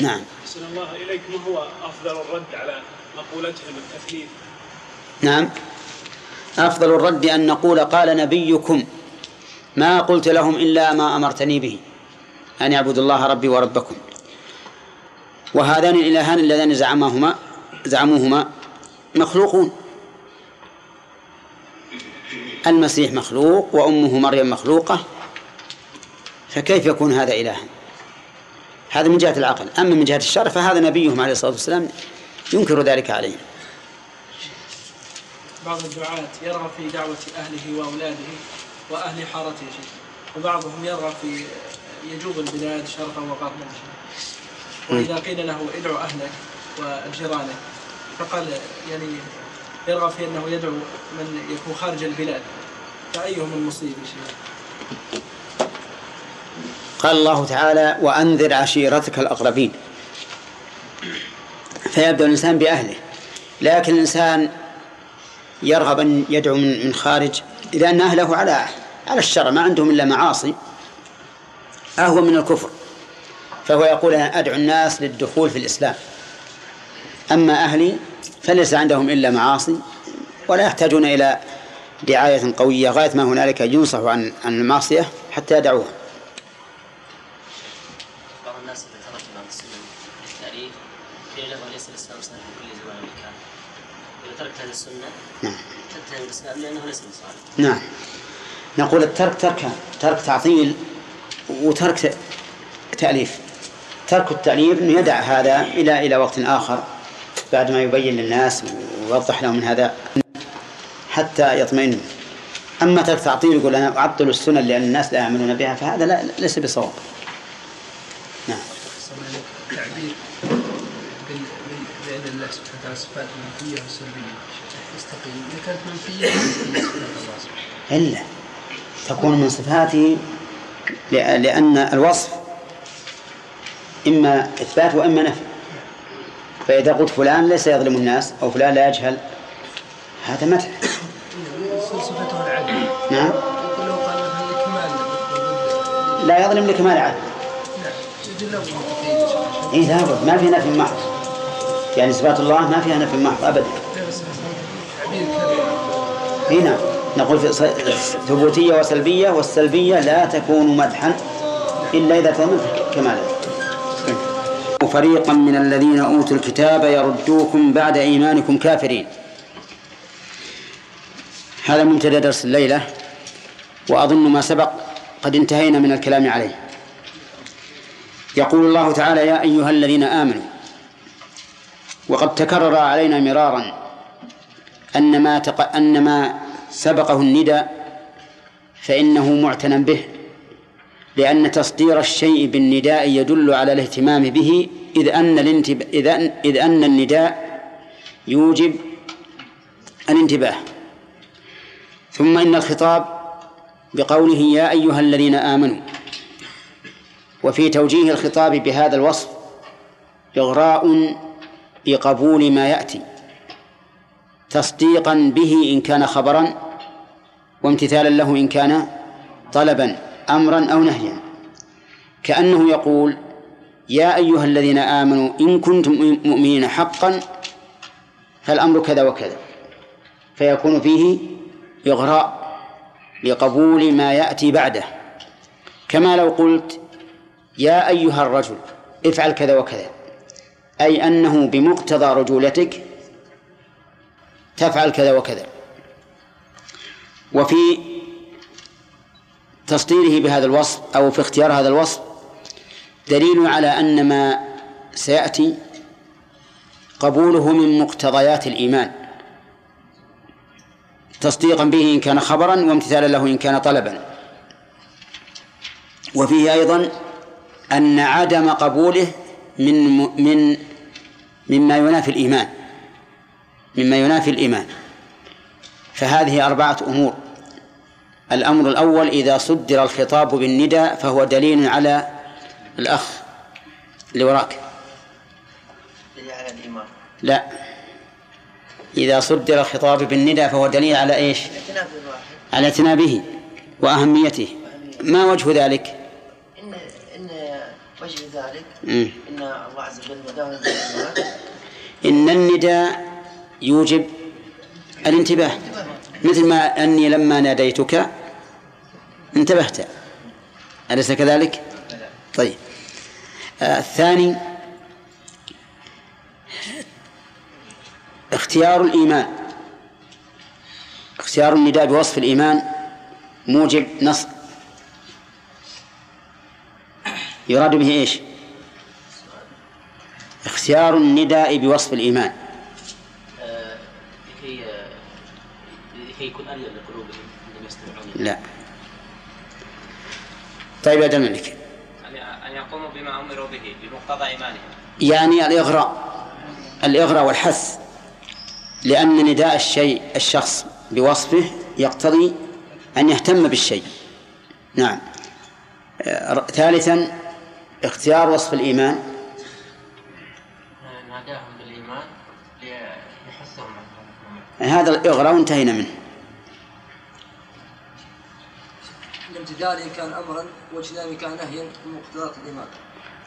نعم. أحسن الله إليك ما هو أفضل الرد على مقولتهم التثليث نعم. أفضل الرد أن نقول قال نبيكم ما قلت لهم إلا ما أمرتني به. أن يعبدوا الله ربي وربكم. وهذان الإلهان اللذان زعماهما زعموهما مخلوقون. المسيح مخلوق وأمه مريم مخلوقة فكيف يكون هذا إلها؟ هذا من جهة العقل. أما من جهة الشرع فهذا نبيهم عليه الصلاة والسلام ينكر ذلك عليهم. بعض الدعاة يرغب في دعوة أهله وأولاده وأهل حارته وبعضهم يرغب في يجوب البلاد شرقا وغربا وإذا قيل له ادعو أهلك وجيرانك فقال يعني يرغب في أنه يدعو من يكون خارج البلاد. فأيهم المصيب شيء قال الله تعالى وأنذر عشيرتك الأقربين. فيبدأ الإنسان بأهله. لكن الإنسان يرغب أن يدعو من خارج إذا أن أهله على على الشرع ما عندهم إلا معاصي. أهون من الكفر. فهو يقول أنا أدعو الناس للدخول في الإسلام. أما أهلي فليس عندهم إلا معاصي ولا يحتاجون إلى دعاية قوية غاية ما هنالك ينصح عن عن المعصية حتى يدعوها. بعض الناس إذا ترك بعض السنن في التاريخ قيل له ليس الإسلام صالح في كل زمان ومكان إذا تركت هذه السنة نعم. تتهم الإسلام لأنه ليس بصالح نعم. نقول الترك ترك ترك تعطيل وترك تأليف. ترك التأليف أنه يدع هذا إلى إلى وقت آخر. بعد ما يبين للناس ويوضح لهم من هذا حتى يطمئنوا أما ترك تعطيل يقول أنا أعطل السنن لأن الناس لا يعملون بها فهذا لا ليس بصواب. نعم. الله سبحانه وتعالى صفات منفية وسلبية إذا كانت منفية إلا تكون من صفاته لأ- لأن الوصف إما إثبات وإما نفي. فإذا قلت فلان ليس يظلم الناس أو فلان لا يجهل هذا مدح. نعم. لا يظلم لكمال عدل. إيه لابد ما في نفي محض. يعني صفات الله ما فيها نفي محض كذا هنا نعم. نقول في ثبوتية وسلبية والسلبية لا تكون مدحا إلا إذا تضمنت كمالا فريقا من الذين أوتوا الكتاب يردوكم بعد إيمانكم كافرين. هذا منتدى درس الليلة وأظن ما سبق قد انتهينا من الكلام عليه. يقول الله تعالى يا أيها الذين آمنوا وقد تكرر علينا مرارا أن ما تق... أن ما سبقه النداء فإنه معتنى به لأن تصدير الشيء بالنداء يدل على الاهتمام به إذ أن الانتب... إذ أن... إذ أن النداء يوجب الانتباه. ثم إن الخطاب بقوله يا أيها الذين آمنوا وفي توجيه الخطاب بهذا الوصف إغراء بقبول ما يأتي تصديقا به إن كان خبرا وامتثالا له إن كان طلبا. أمرا أو نهيا. كأنه يقول يا أيها الذين آمنوا إن كنتم مؤمنين حقا فالأمر كذا وكذا. فيكون فيه إغراء لقبول ما يأتي بعده. كما لو قلت يا أيها الرجل افعل كذا وكذا. أي أنه بمقتضى رجولتك تفعل كذا وكذا. وفي تصديره بهذا الوصف أو في اختيار هذا الوصف دليل على أن ما سيأتي قبوله من مقتضيات الإيمان. تصديقا به إن كان خبرا وامتثالا له إن كان طلبا. وفيه أيضا أن عدم قبوله من من مما ينافي الإيمان مما ينافي الإيمان. فهذه أربعة أمور. الأمر الأول إذا صدر الخطاب بالندى فهو دليل على الأخ اللي وراك. لا. إذا صدر الخطاب بالندى فهو دليل على إيش؟ على اعتناء به وأهميته. ما وجه ذلك؟ إن إن وجه ذلك. إن الله عز وجل بالإيمان إن النداء يوجب الانتباه. مثل ما أني لما ناديتك انتبهت. أليس كذلك؟ طيب. آه الثاني. اختيار الإيمان. اختيار النداء بوصف الإيمان موجب نص. يراد به إيش؟ اختيار النداء بوصف الإيمان. آه، لكي آه، لكي يكون ألين لقلوبهم عندما يستمعون لا. طيب يا الملك أن- أن يقوموا بما أمروا به بمقتضى إيمانهم. يعني الإغراء الإغراء والحث لأن نداء الشيء الشخص بوصفه يقتضي أن يهتم بالشيء. نعم. آه، ثالثا اختيار وصف الإيمان. ناداهم بالإيمان ليحثهم هذا الإغراء. وانتهينا منه. الامتثال إن كان أمرا واجتناب إن كان نهيا من مقتضيات الإيمان.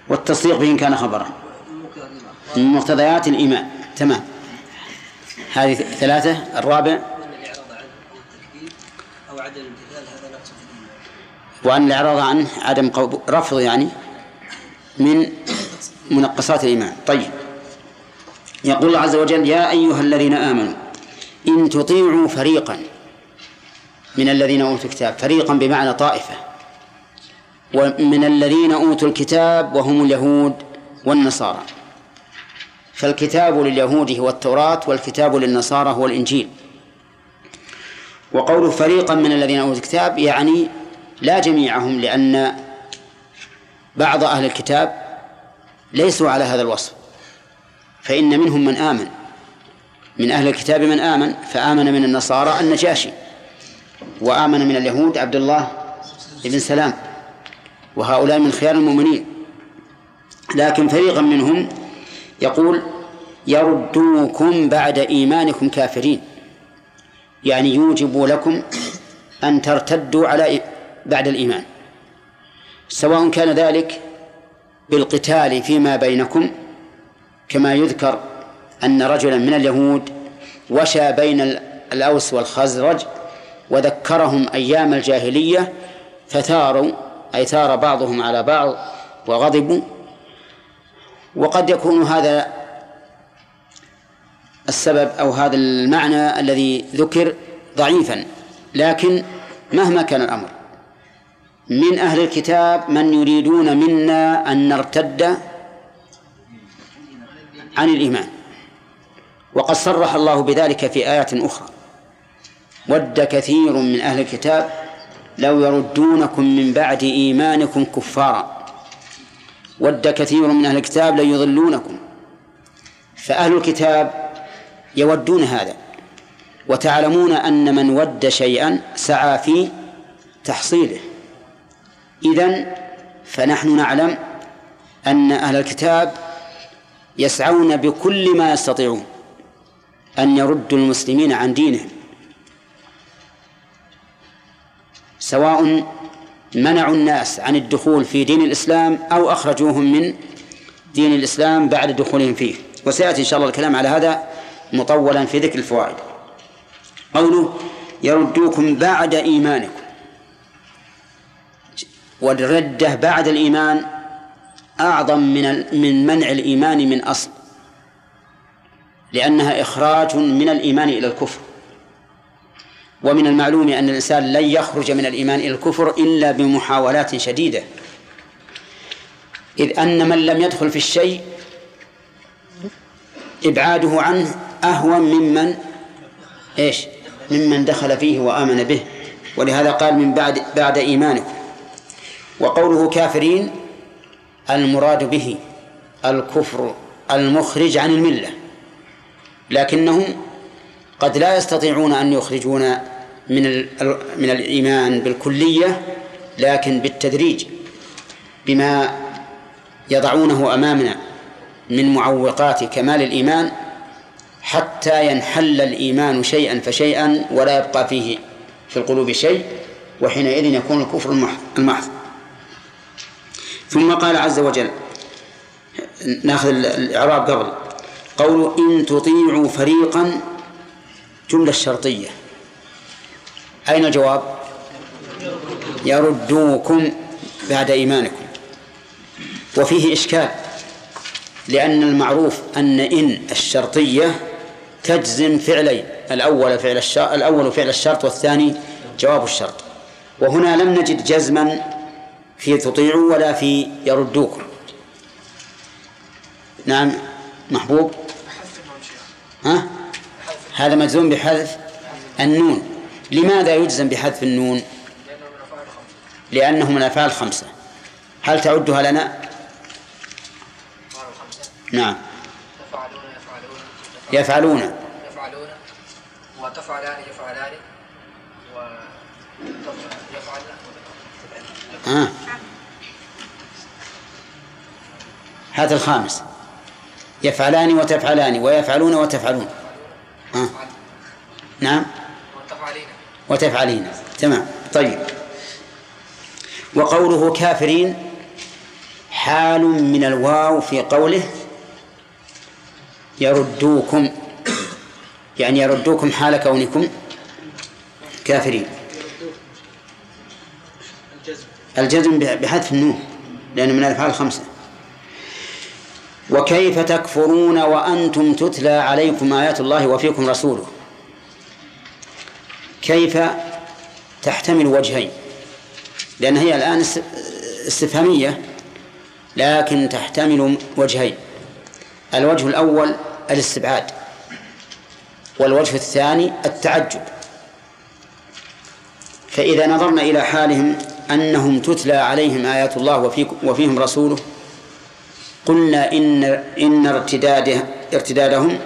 والتصديق به إن كان خبرا. من مقتضيات الإيمان. تمام. هذه ثلاثة. الرابع. أو عدم الامتثال هذا نقص وأن الإعراض عنه عدم رفض يعني من منقصات الإيمان. طيب. يقول الله عز وجل يا أيها الذين آمنوا إن تطيعوا فريقا من الذين أوتوا الكتاب فريقا بمعنى طائفة. ومن الذين أوتوا الكتاب وهم اليهود والنصارى. فالكتاب لليهود هو التوراة والكتاب للنصارى هو الإنجيل. وقول فريقا من الذين أوتوا الكتاب يعني لا جميعهم لأن بعض أهل الكتاب ليسوا على هذا الوصف. فإن منهم من آمن. من أهل الكتاب من آمن فآمن من النصارى النجاشي. وآمن من اليهود عبد الله بن سلام. وهؤلاء من خيار المؤمنين. لكن فريقا منهم يقول يردوكم بعد إيمانكم كافرين. يعني يوجب لكم أن ترتدوا على بعد الإيمان. سواء كان ذلك بالقتال فيما بينكم كما يذكر أن رجلا من اليهود وشى بين الأوس والخزرج وذكرهم أيام الجاهلية فثاروا أي ثار بعضهم على بعض وغضبوا. وقد يكون هذا السبب أو هذا المعنى الذي ذكر ضعيفا لكن مهما كان الأمر. من أهل الكتاب من يريدون منا أن نرتد عن الإيمان. وقد صرح الله بذلك في آيات أخرى. ود كثير من أهل الكتاب لو يردونكم من بعد إيمانكم كفارا. ود كثير من أهل الكتاب ليضلونكم فأهل الكتاب يودون هذا وتعلمون أن من ود شيئا سعى في تحصيله. إذن فنحن نعلم أن أهل الكتاب يسعون بكل ما يستطيعون أن يردوا المسلمين عن دينهم. سواء منعوا الناس عن الدخول في دين الإسلام أو أخرجوهم من دين الإسلام بعد دخولهم فيه. وسيأتي إن شاء الله الكلام على هذا مطولا في ذكر الفوائد. قوله يردوكم بعد إيمانكم. والردة بعد الإيمان أعظم من من منع الإيمان من أصل لأنها إخراج من الإيمان إلى الكفر. ومن المعلوم أن الإنسان لن يخرج من الإيمان إلى الكفر إلا بمحاولات شديدة. إذ أن من لم يدخل في الشيء إبعاده عنه أهون ممن إيش؟ ممن دخل فيه وآمن به. ولهذا قال من بعد بعد إيمانكم. وقوله كافرين المراد به الكفر المخرج عن الملة. لكنهم قد لا يستطيعون أن يخرجون من من الإيمان بالكلية لكن بالتدريج بما يضعونه أمامنا من معوقات كمال الإيمان حتى ينحل الإيمان شيئا فشيئا ولا يبقى فيه في القلوب شيء وحينئذ يكون الكفر المحض. ثم قال عز وجل ناخذ الإعراب قبل قول إن تطيعوا فريقا جملة شرطية أين الجواب يردوكم بعد إيمانكم. وفيه إشكال لأن المعروف أن إن الشرطية تجزم فعلين الأول فعل الشرط الأول فعل الشرط والثاني جواب الشرط. وهنا لم نجد جزما في تطيعوا ولا في يردوكم. نعم محبوب؟ ها؟ هذا مجزوم بحذف النون. لماذا يجزم بحذف النون؟ لأنه من الأفعال الخمسة هل تعدها لنا؟ نعم. يفعلون. يفعلون وتفعلان يفعلان ويفعلن آه. هذا الخامس. يفعلان وتفعلان ويفعلون وتفعلون. آه. نعم. وتفعلين. تمام. طيب. وقوله كافرين حال من الواو في قوله يردوكم يعني يردوكم حال كونكم كافرين. الجزم بحذف النون لأنه من الأفعال الخمسة. وكيف تكفرون وأنتم تتلى عليكم آيات الله وفيكم رسوله؟ كيف تحتمل وجهين؟ لأن هي الآن استفهامية لكن تحتمل وجهين. الوجه الأول الاستبعاد والوجه الثاني التعجب. فإذا نظرنا إلى حالهم أنهم تتلى عليهم آيات الله وفيهم رسوله قلنا إن إن ارتداده ارتدادهم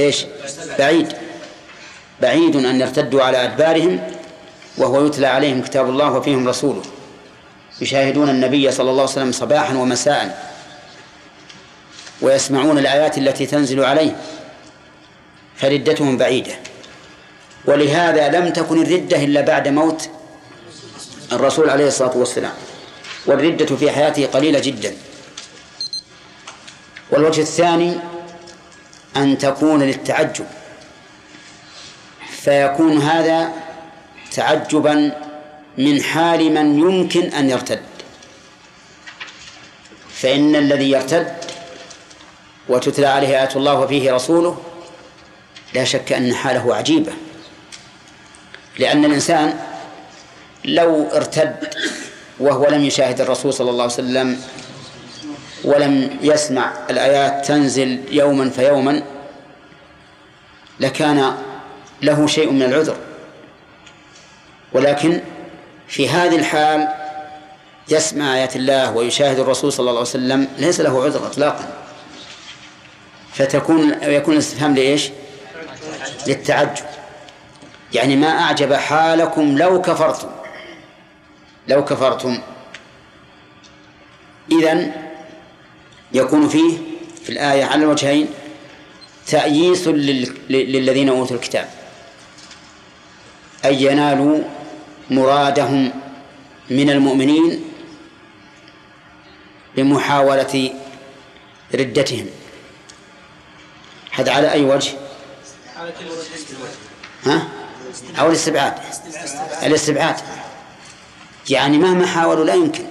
إيش؟ بعيد. بعيد أن يرتدوا على أدبارهم وهو يتلى عليهم كتاب الله وفيهم رسوله. يشاهدون النبي صلى الله عليه وسلم صباحا ومساء ويسمعون الآيات التي تنزل عليه فردتهم بعيدة. ولهذا لم تكن الردة إلا بعد موت الرسول عليه الصلاة والسلام. والردة في حياته قليلة جدا. والوجه الثاني أن تكون للتعجب. فيكون هذا تعجبا من حال من يمكن أن يرتد. فإن الذي يرتد وتتلى عليه آيات الله وفيه رسوله لا شك أن حاله عجيبة. لأن الإنسان لو ارتد وهو لم يشاهد الرسول صلى الله عليه وسلم ولم يسمع الآيات تنزل يوما فيوما لكان له شيء من العذر. ولكن في هذه الحال يسمع آيات الله ويشاهد الرسول صلى الله عليه وسلم ليس له عذر إطلاقا. فتكون يكون الاستفهام لإيش؟ للتعجب. يعني ما أعجب حالكم لو كفرتم. لو كفرتم. إذن يكون فيه في الآية على الوجهين تأييس للذين أوتوا الكتاب. أن ينالوا مرادهم من المؤمنين بمحاولة ردتهم. هذا على أي وجه؟ ها؟ أو الاستبعاد؟ الاستبعاد. يعني مهما حاولوا لا يمكن.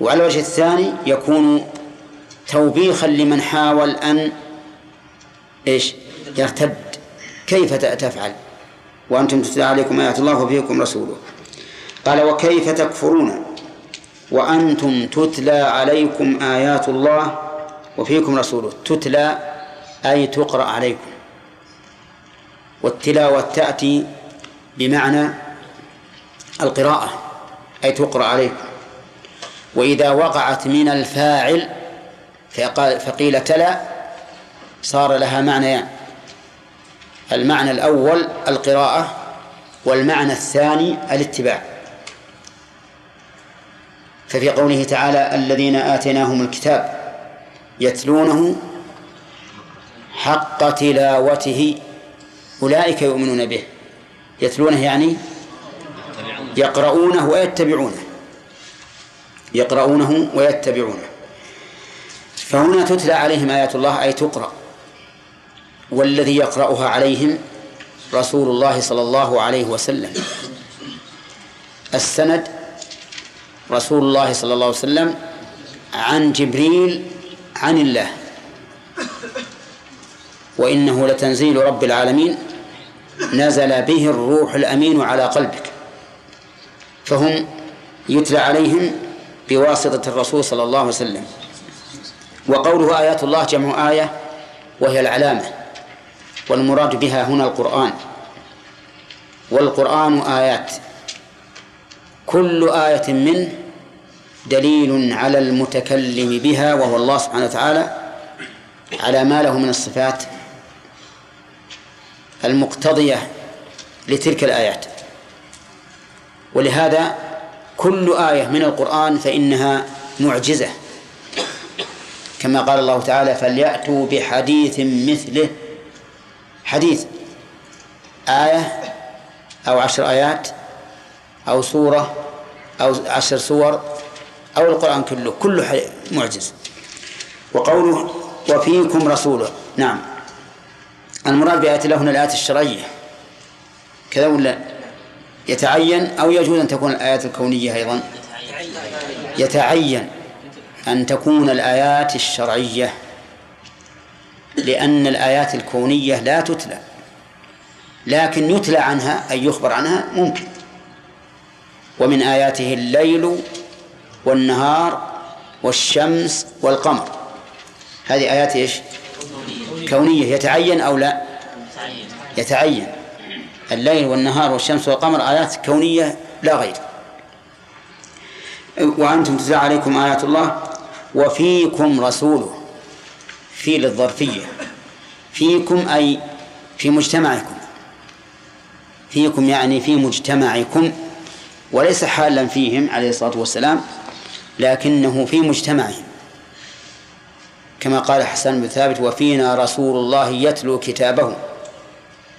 وعلى الوجه الثاني يكون توبيخا لمن حاول أن إيش؟ يرتد. كيف تفعل؟ وأنتم تتلى عليكم آيات الله وفيكم رسوله. قال وكيف تكفرون؟ وأنتم تتلى عليكم آيات الله وفيكم رسوله. تتلى أي تقرأ عليكم. والتلاوة تأتي بمعنى القراءة أي تقرأ عليكم. وإذا وقعت من الفاعل فقيل تلا صار لها معنيان. المعنى الأول القراءة والمعنى الثاني الاتباع. ففي قوله تعالى الذين آتيناهم الكتاب يتلونه حق تلاوته أولئك يؤمنون به. يتلونه يعني يقرؤونه ويتبعونه. يقرؤونه ويتبعونه. فهنا تتلى عليهم آيات الله أي تقرأ. والذي يقرأها عليهم رسول الله صلى الله عليه وسلم. السند رسول الله صلى الله عليه وسلم عن جبريل عن الله. وإنه لتنزيل رب العالمين نزل به الروح الأمين على قلبك. فهم يتلى عليهم بواسطة الرسول صلى الله عليه وسلم. وقوله آيات الله جمع آية وهي العلامة. والمراد بها هنا القرآن. والقرآن آيات. كل آية منه دليل على المتكلم بها وهو الله سبحانه وتعالى على ما له من الصفات المقتضية لتلك الآيات. ولهذا كل آية من القرآن فإنها معجزة. كما قال الله تعالى فليأتوا بحديث مثله حديث آية أو عشر آيات أو سورة أو عشر سور أو القرآن كله كله معجز. وقوله وفيكم رسوله نعم. المراد بآيات الله هنا الآيات الشرعية. كذا ولا؟ يتعين أو يجوز أن تكون الآيات الكونية أيضا؟ يتعين أن تكون الآيات الشرعية. لأن الآيات الكونية لا تتلى لكن يتلى عنها أي يخبر عنها ممكن. ومن آياته الليل والنهار والشمس والقمر. هذه آيات إيش؟ كونية. يتعين أو لا؟ يتعين. الليل والنهار والشمس والقمر آيات كونية لا غير. وأنتم تتلى عليكم آيات الله وفيكم رسوله. في للظرفية فيكم أي في مجتمعكم. فيكم يعني في مجتمعكم وليس حالا فيهم عليه الصلاة والسلام لكنه في مجتمعهم. كما قال حسان بن ثابت وفينا رسول الله يتلو كتابه.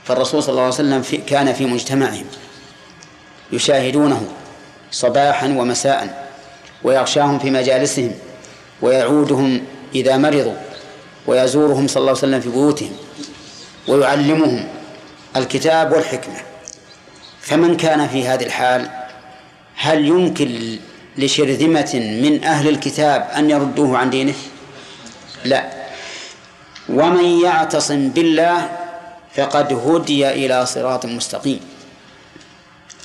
فالرسول صلى الله عليه وسلم في كان في مجتمعهم يشاهدونه صباحا ومساء ويغشاهم في مجالسهم ويعودهم إذا مرضوا. ويزورهم صلى الله عليه وسلم في بيوتهم ويعلمهم الكتاب والحكمة. فمن كان في هذه الحال هل يمكن لشرذمة من أهل الكتاب أن يردوه عن دينه؟ لا. ومن يعتصم بالله فقد هدي إلى صراط مستقيم.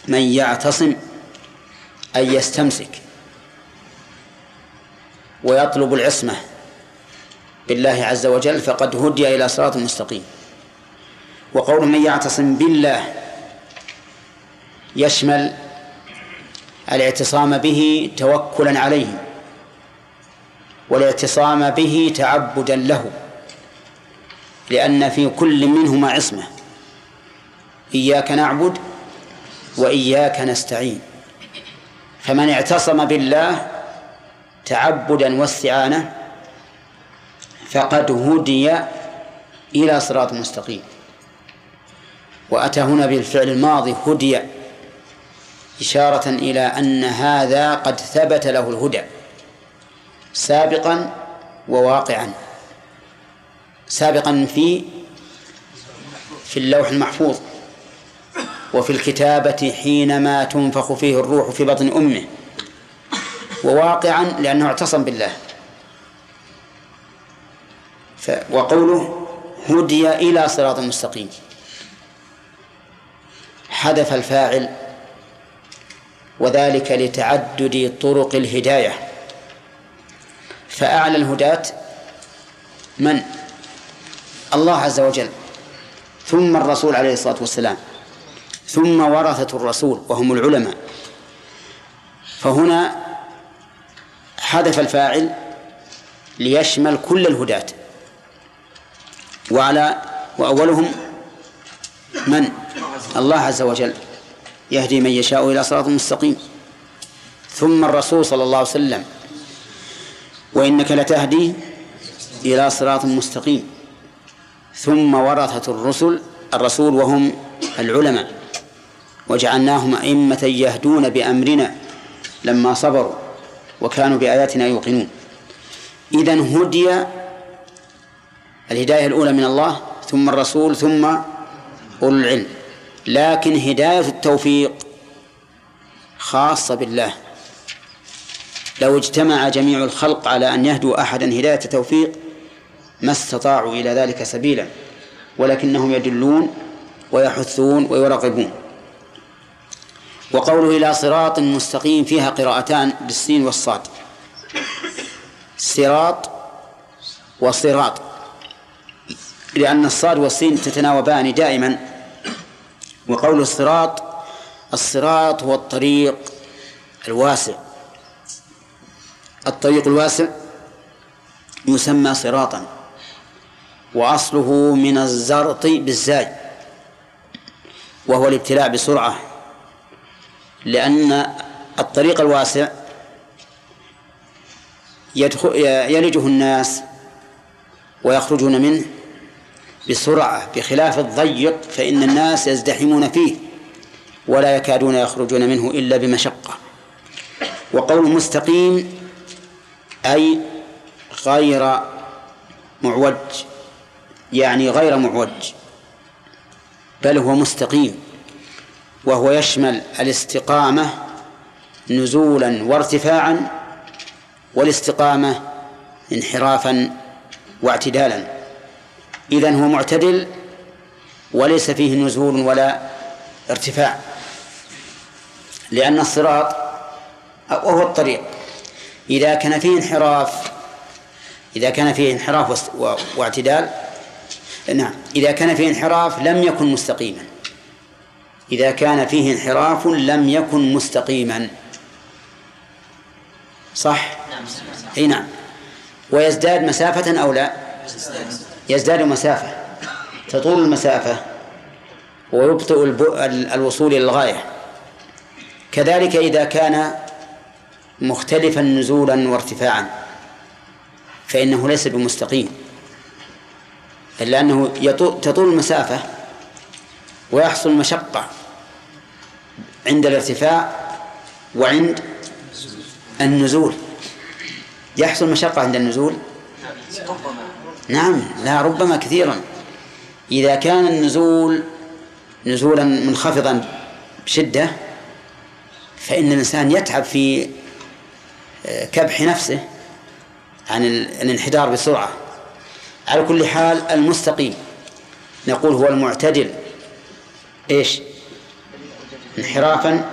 من يعتصم أي يستمسك ويطلب العصمة بالله عز وجل فقد هدي إلى صراط مستقيم. وقول من يعتصم بالله يشمل الاعتصام به توكلا عليه والاعتصام به تعبدا له لأن في كل منهما عصمة إياك نعبد وإياك نستعين. فمن اعتصم بالله تعبدا واستعانة فقد هدي إلى صراط مستقيم. وأتى هنا بالفعل الماضي هدي إشارة إلى أن هذا قد ثبت له الهدى سابقا وواقعا. سابقا في في اللوح المحفوظ وفي الكتابة حينما تنفخ فيه الروح في بطن أمه وواقعا لأنه اعتصم بالله. وقوله هدي إلى صراط مستقيم. حذف الفاعل وذلك لتعدد طرق الهداية. فأعلى الهداة من؟ الله عز وجل. ثم الرسول عليه الصلاة والسلام. ثم ورثة الرسول وهم العلماء. فهنا حذف الفاعل ليشمل كل الهداة. وعلى وأولهم من؟ الله عز وجل يهدي من يشاء إلى صراط مستقيم. ثم الرسول صلى الله عليه وسلم وإنك لتهدي إلى صراط مستقيم. ثم ورثة الرسل الرسول وهم العلماء. وجعلناهم أئمة يهدون بأمرنا لما صبروا وكانوا بآياتنا يوقنون. إذن هدي الهداية الأولى من الله ثم الرسول ثم أولو العلم. لكن هداية التوفيق خاصة بالله. لو اجتمع جميع الخلق على أن يهدوا أحدا هداية توفيق ما استطاعوا إلى ذلك سبيلا ولكنهم يدلون ويحثون ويرغبون وقوله إلى صراط مستقيم فيها قراءتان بالسين والصاد. صراط وصراط. لأن الصاد والسين تتناوبان دائما. وقول الصراط الصراط هو الطريق الواسع. الطريق الواسع يسمى صراطا وأصله من الزرط بالزاي وهو الابتلاع بسرعة. لأن الطريق الواسع يدخل يلجه الناس ويخرجون منه. بسرعة بخلاف الضيق فإن الناس يزدحمون فيه ولا يكادون يخرجون منه إلا بمشقة. وقول مستقيم أي غير معوج يعني غير معوج بل هو مستقيم وهو يشمل الاستقامة نزولا وارتفاعا والاستقامة انحرافا واعتدالا. إذن هو معتدل وليس فيه نزول ولا ارتفاع لأن الصراط وهو الطريق. إذا كان فيه انحراف إذا كان فيه انحراف واعتدال نعم إذا كان فيه انحراف لم يكن مستقيما. إذا كان فيه انحراف لم يكن مستقيما. صح؟ أي نعم. ويزداد مسافة أو لا؟ يزداد مسافة تطول المسافة ويبطئ الوصول إلى الغاية. كذلك إذا كان مختلفا نزولا وارتفاعا فإنه ليس بمستقيم. لأنه تطول المسافة ويحصل مشقة عند الارتفاع وعند النزول. يحصل مشقة عند النزول؟ نعم لا ربما كثيرا. إذا كان النزول نزولا منخفضا بشدة فإن الإنسان يتعب في آه، كبح نفسه عن الانحدار بسرعة. على كل حال المستقيم. نقول هو المعتدل. إيش؟ انحرافا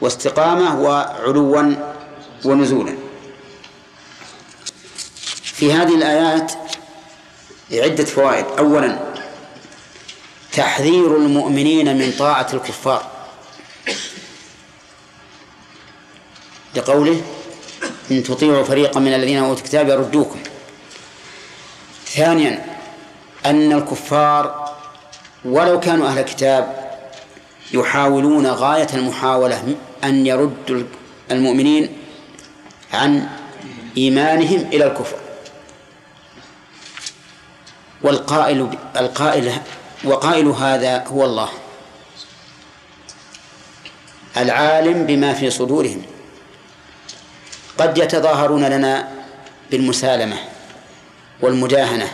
واستقامة وعلوا ونزولا. في هذه الآيات عدة فوائد. أولا تحذير المؤمنين من طاعة الكفار. لقوله إن تطيعوا فريقا من الذين أوتوا الكتاب يردوكم. ثانيا أن الكفار ولو كانوا أهل كتاب يحاولون غاية المحاولة أن يردوا المؤمنين عن إيمانهم إلى الكفر. والقائل القائل وقائل هذا هو الله. العالم بما في صدورهم. قد يتظاهرون لنا بالمسالمة والمداهنة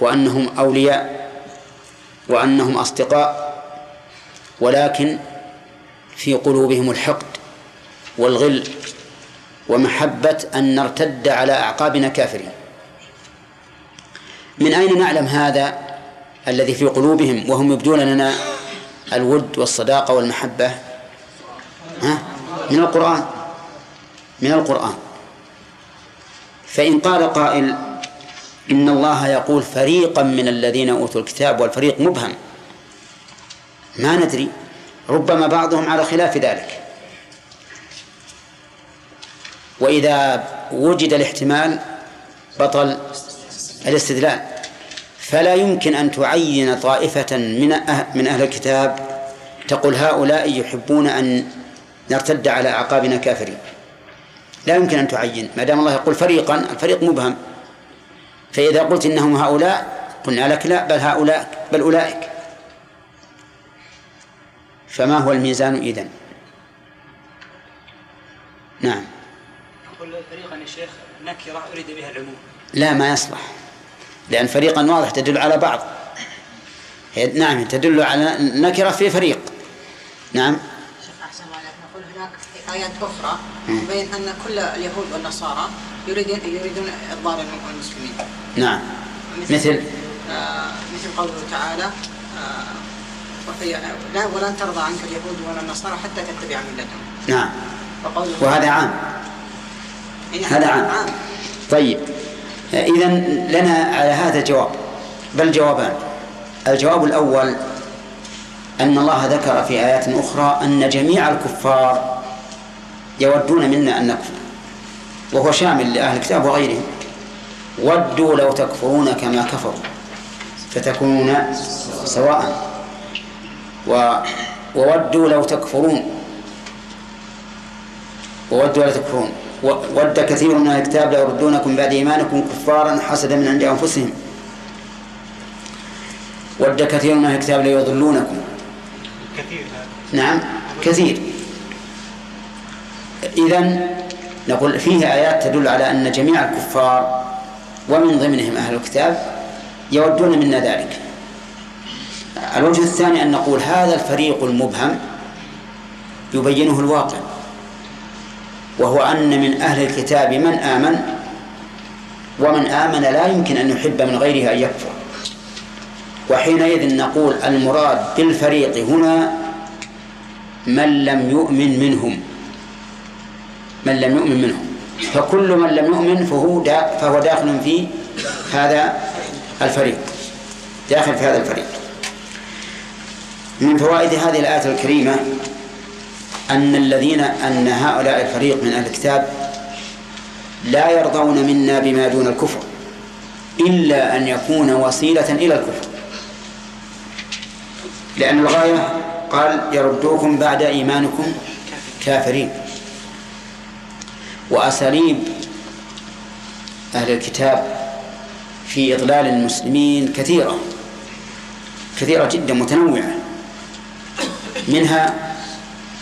وأنهم أولياء وأنهم أصدقاء ولكن في قلوبهم الحقد والغل ومحبة أن نرتد على أعقابنا كافرين. من أين نعلم هذا الذي في قلوبهم وهم يبدون لنا الود والصداقة والمحبة؟ ها؟ من القرآن. من القرآن. فإن قال قائل إن الله يقول فريقا من الذين أوتوا الكتاب والفريق مبهم. ما ندري. ربما بعضهم على خلاف ذلك. وإذا وجد الاحتمال بطل الاستدلال. فلا يمكن أن تعين طائفة من أهل, من أهل الكتاب تقول هؤلاء يحبون أن نرتد على أعقابنا كافرين. لا يمكن أن تعين. ما دام الله يقول فريقا الفريق مبهم. فإذا قلت إنهم هؤلاء قلنا لك لا بل هؤلاء بل أولئك. فما هو الميزان إذن؟ نعم. أقول فريقا يا شيخ نكرة أريد بها العموم. لا ما يصلح. لأن فريقا واضح تدل على بعض. هي نعم تدل على نكرة في فريق. نعم. هناك آيات أخرى تبين أن كل اليهود والنصارى يريدون يريدون إضلال المسلمين. نعم. مثل آه مثل قوله تعالى آه وفي لا ولن ترضى عنك اليهود ولا النصارى حتى تتبع ملتهم. نعم. وهذا عام. يعني هذا عام. طيب. إذا لنا على هذا جواب بل جوابان. الجواب الأول أن الله ذكر في آيات أخرى أن جميع الكفار يودون منا أن نكفر. وهو شامل لأهل الكتاب وغيرهم. ودوا لو تكفرون كما كفروا. فتكونون سواء. و وودوا لو تكفرون. وودوا لا تكفرون. ود كثير من الكتاب لو يردونكم بعد إيمانكم كفارا حسدا من عند أنفسهم. ود كثير من الكتاب ليضلونكم كثير. نعم كثير. إذا نقول فيه آيات تدل على أن جميع الكفار ومن ضمنهم أهل الكتاب يودون منا ذلك. الوجه الثاني أن نقول هذا الفريق المبهم يبينه الواقع. وهو أن من أهل الكتاب من آمن ومن آمن لا يمكن أن يحب من غيره أن يكفر. وحينئذ نقول المراد بالفريق هنا من لم يؤمن منهم. من لم يؤمن منهم. فكل من لم يؤمن فهو دا فهو داخل في هذا الفريق. داخل في هذا الفريق. من فوائد هذه الآية الكريمة أن الذين أن هؤلاء الفريق من أهل الكتاب لا يرضون منا بما دون الكفر إلا أن يكون وسيلة إلى الكفر. لأن الغاية قال يردوكم بعد إيمانكم كافرين. وأساليب أهل الكتاب في إضلال المسلمين كثيرة كثيرة جدا متنوعة. منها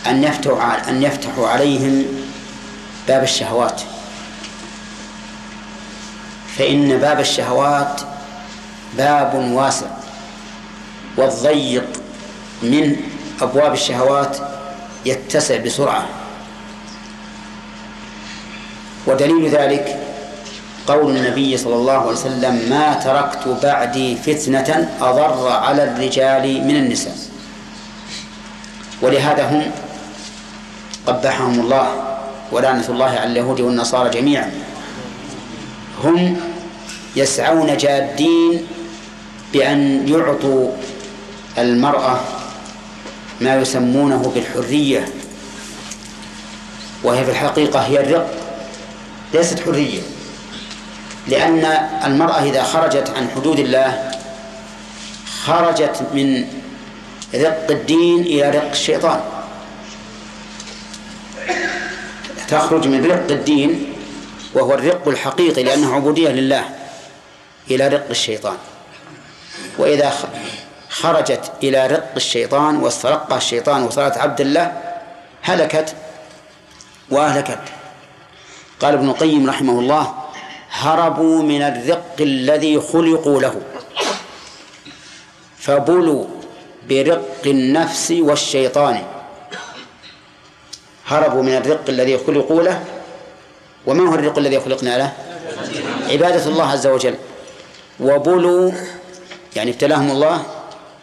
أن يفتحوا أن يفتحوا عليهم باب الشهوات. فإن باب الشهوات باب واسع والضيق من أبواب الشهوات يتسع بسرعة. ودليل ذلك قول النبي صلى الله عليه وسلم ما تركت بعدي فتنة أضر على الرجال من النساء. ولهذا هم قبحهم الله ولعنة الله على اليهود والنصارى جميعا. هم يسعون جادين بأن يعطوا المرأة ما يسمونه بالحرية وهي في الحقيقة هي الرق ليست حرية لأن المرأة إذا خرجت عن حدود الله خرجت من رق الدين إلى رق الشيطان. تخرج من رق الدين وهو الرق الحقيقي لأنه عبودية لله إلى رق الشيطان. وإذا خرجت إلى رق الشيطان واسترقها الشيطان وصارت عبد الله هلكت وأهلكت. قال ابن القيم رحمه الله هربوا من الرق الذي خلقوا له. فبلوا برق النفس والشيطان. هربوا من الرق الذي خلقوا له. وما هو الرق الذي خلقنا له؟ عبادة الله عز وجل. وبلوا يعني ابتلاهم الله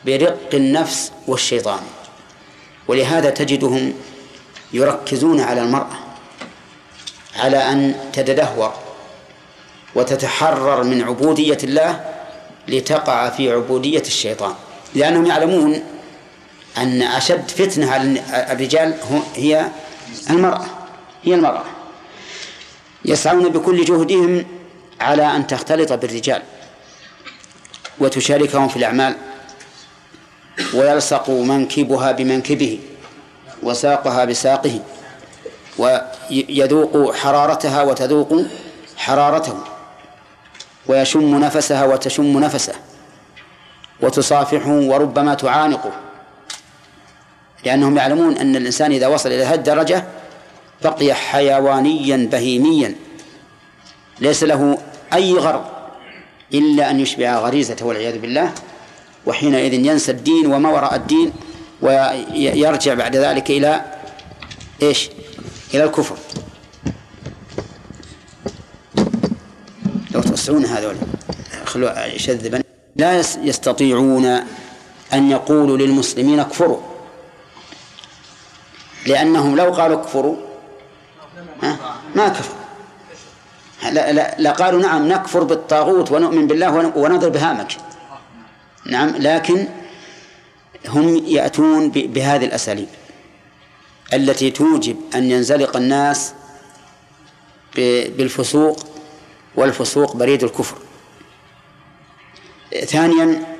برق النفس والشيطان. ولهذا تجدهم يركزون على المرأة على أن تتدهور وتتحرر من عبودية الله لتقع في عبودية الشيطان. لأنهم يعلمون أن أشد فتنة على الرجال هي المرأة هي المرأة. يسعون بكل جهدهم على أن تختلط بالرجال وتشاركهم في الأعمال ويلصق منكبها بمنكبه وساقها بساقه ويذوق حرارتها وتذوق حرارته ويشم نفسها وتشم نفسه وتصافحه وربما تعانقه. لأنهم يعلمون أن الإنسان إذا وصل إلى هذه الدرجة بقي حيوانيا بهيميا. ليس له أي غرض إلا أن يشبع غريزته والعياذ بالله وحينئذ ينسى الدين وما وراء الدين ويرجع بعد ذلك إلى إيش؟ إلى الكفر. لو توسعون هذول خلوا شذبا لا يستطيعون أن يقولوا للمسلمين اكفروا. لأنهم لو قالوا اكفروا ما كفروا. لا, لا, لا قالوا نعم نكفر بالطاغوت ونؤمن بالله ونضرب هامك نعم لكن هم يأتون بهذه الأساليب التي توجب أن ينزلق الناس بالفسوق والفسوق بريد الكفر. ثانيا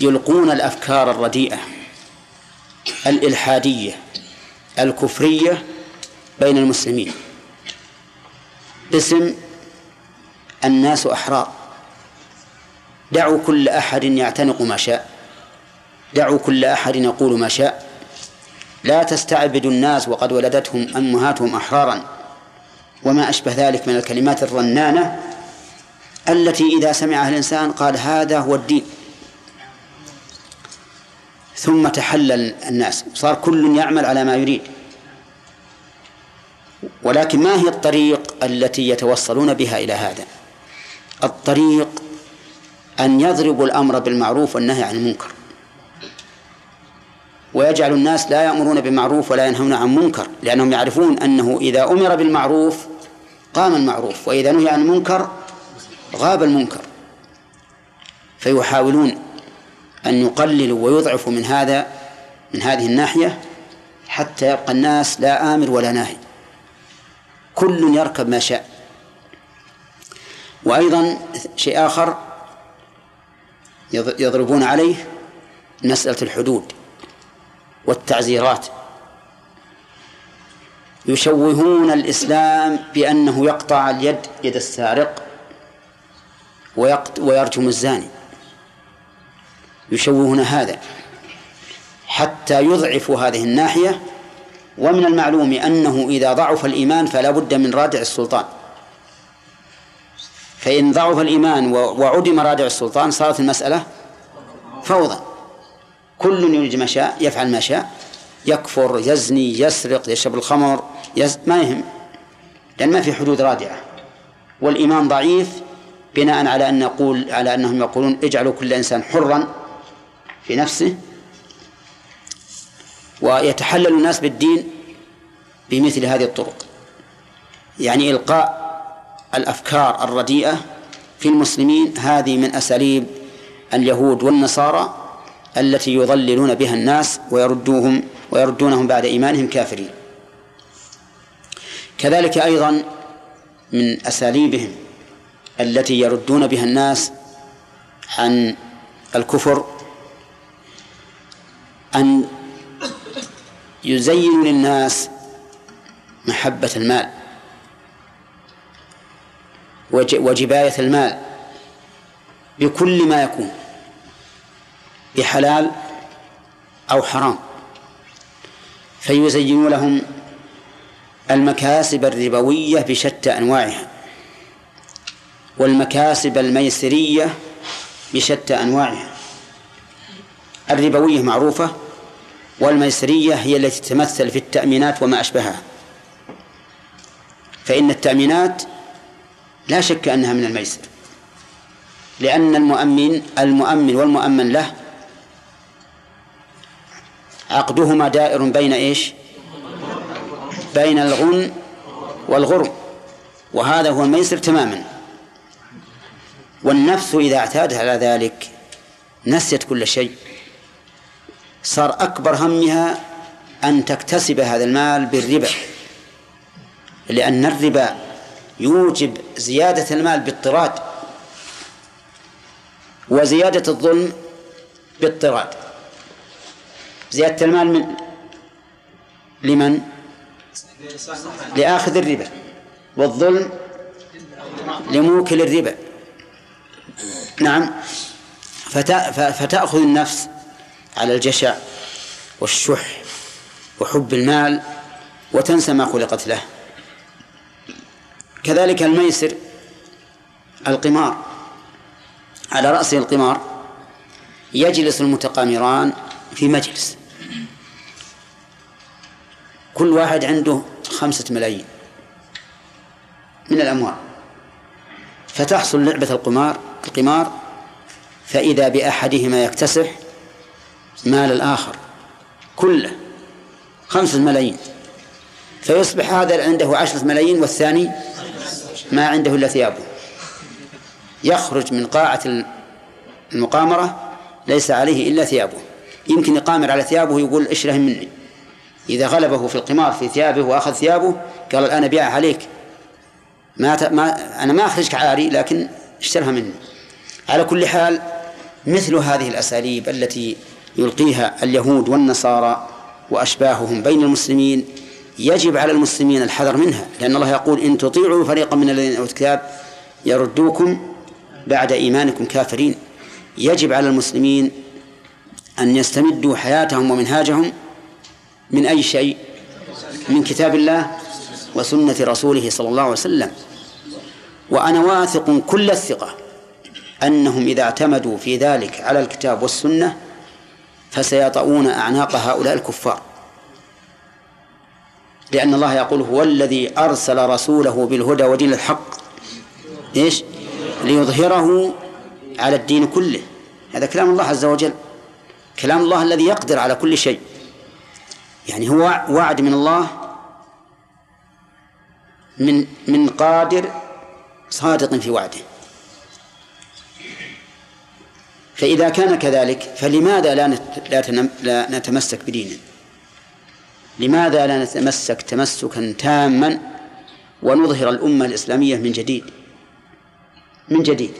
يلقون الأفكار الرديئة. الإلحادية الكفرية بين المسلمين. باسم الناس أحرار. دعوا كل أحد يعتنق ما شاء. دعوا كل أحد يقول ما شاء. لا تستعبدوا الناس وقد ولدتهم أمهاتهم أحرارا. وما أشبه ذلك من الكلمات الرنانة التي إذا سمعها الإنسان قال هذا هو الدين. ثم تحلل الناس. صار كل يعمل على ما يريد. ولكن ما هي الطريق التي يتوصلون بها إلى هذا؟ الطريق أن يضربوا الأمر بالمعروف والنهي عن المنكر. ويجعل الناس لا يأمرون بالمعروف ولا ينهون عن منكر لأنهم يعرفون أنه إذا أمر بالمعروف قام المعروف وإذا نهي عن المنكر غاب المنكر. فيحاولون أن يقللوا ويضعفوا من هذا من هذه الناحية حتى يبقى الناس لا آمر ولا ناهي. كل يركب ما شاء. وأيضا شيء آخر يضربون عليه مسألة الحدود والتعزيرات. يشوهون الإسلام بأنه يقطع اليد يد السارق ويرجم الزاني. يشوهون هذا حتى يضعفوا هذه الناحية ومن المعلوم أنه إذا ضعف الإيمان فلا بد من رادع السلطان. فإن ضعف الإيمان وعدم رادع السلطان صارت المسألة فوضى. كل يريد ما شاء يفعل ما شاء يكفر يزني يسرق يشرب الخمر يز... ما يهم. لأن ما في حدود رادعة. والإيمان ضعيف بناء على أن نقول على أنهم يقولون اجعلوا كل إنسان حرا. في نفسه ويتحلل الناس بالدين بمثل هذه الطرق. يعني إلقاء الأفكار الرديئة في المسلمين هذه من أساليب اليهود والنصارى التي يضللون بها الناس ويردوهم ويردونهم بعد إيمانهم كافرين. كذلك أيضا من أساليبهم التي يردون بها الناس عن الكفر أن يزين للناس محبة المال وجباية المال بكل ما يكون بحلال أو حرام. فيزين لهم المكاسب الربوية بشتى أنواعها والمكاسب الميسرية بشتى أنواعها. الربوية معروفة والميسرية هي التي تتمثل في التأمينات وما أشبهها. فإن التأمينات لا شك أنها من الميسر لأن المؤمن المؤمن والمؤمن له عقدهما دائر بين إيش؟ بين الغن والغرم وهذا هو الميسر تماما. والنفس إذا اعتادت على ذلك نسيت كل شيء. صار أكبر همها أن تكتسب هذا المال بالربا. لأن الربا يوجب زيادة المال باضطراد وزيادة الظلم باضطراد زيادة المال من لمن؟ لآخذ الربا. والظلم لموكل الربا. نعم. فتأخذ النفس على الجشع والشح وحب المال وتنسى ما خلقت له. كذلك الميسر القمار. على رأسه القمار يجلس المتقامران في مجلس. كل واحد عنده خمسة ملايين من الأموال. فتحصل لعبة القمار القمار فإذا بأحدهما يكتسح مال الآخر كله خمسة ملايين. فيصبح هذا عنده عشرة ملايين والثاني ما عنده إلا ثيابه. يخرج من قاعة المقامرة ليس عليه إلا ثيابه. يمكن يقامر على ثيابه يقول اشره مني. إذا غلبه في القمار في ثيابه وأخذ ثيابه قال الآن أبيعها عليك. ما, ت... ما أنا ما أخرجك عاري لكن اشترها مني. على كل حال مثل هذه الأساليب التي يلقيها اليهود والنصارى وأشباههم بين المسلمين يجب على المسلمين الحذر منها لأن الله يقول إن تطيعوا فريقا من الذين أوتوا الكتاب يردوكم بعد إيمانكم كافرين. يجب على المسلمين أن يستمدوا حياتهم ومنهاجهم من أي شيء؟ من كتاب الله وسنة رسوله صلى الله عليه وسلم. وأنا واثق كل الثقة أنهم إذا اعتمدوا في ذلك على الكتاب والسنة فسيطؤون أعناق هؤلاء الكفار. لأن الله يقول هو الذي أرسل رسوله بالهدى ودين الحق إيش؟ ليظهره على الدين كله. هذا كلام الله عز وجل. كلام الله الذي يقدر على كل شيء. يعني هو وعد من الله من من قادر صادق في وعده. فإذا كان كذلك فلماذا لا لا نتمسك بدينه؟ لماذا لا نتمسك تمسكا تاما ونظهر الأمة الإسلامية من جديد؟ من جديد.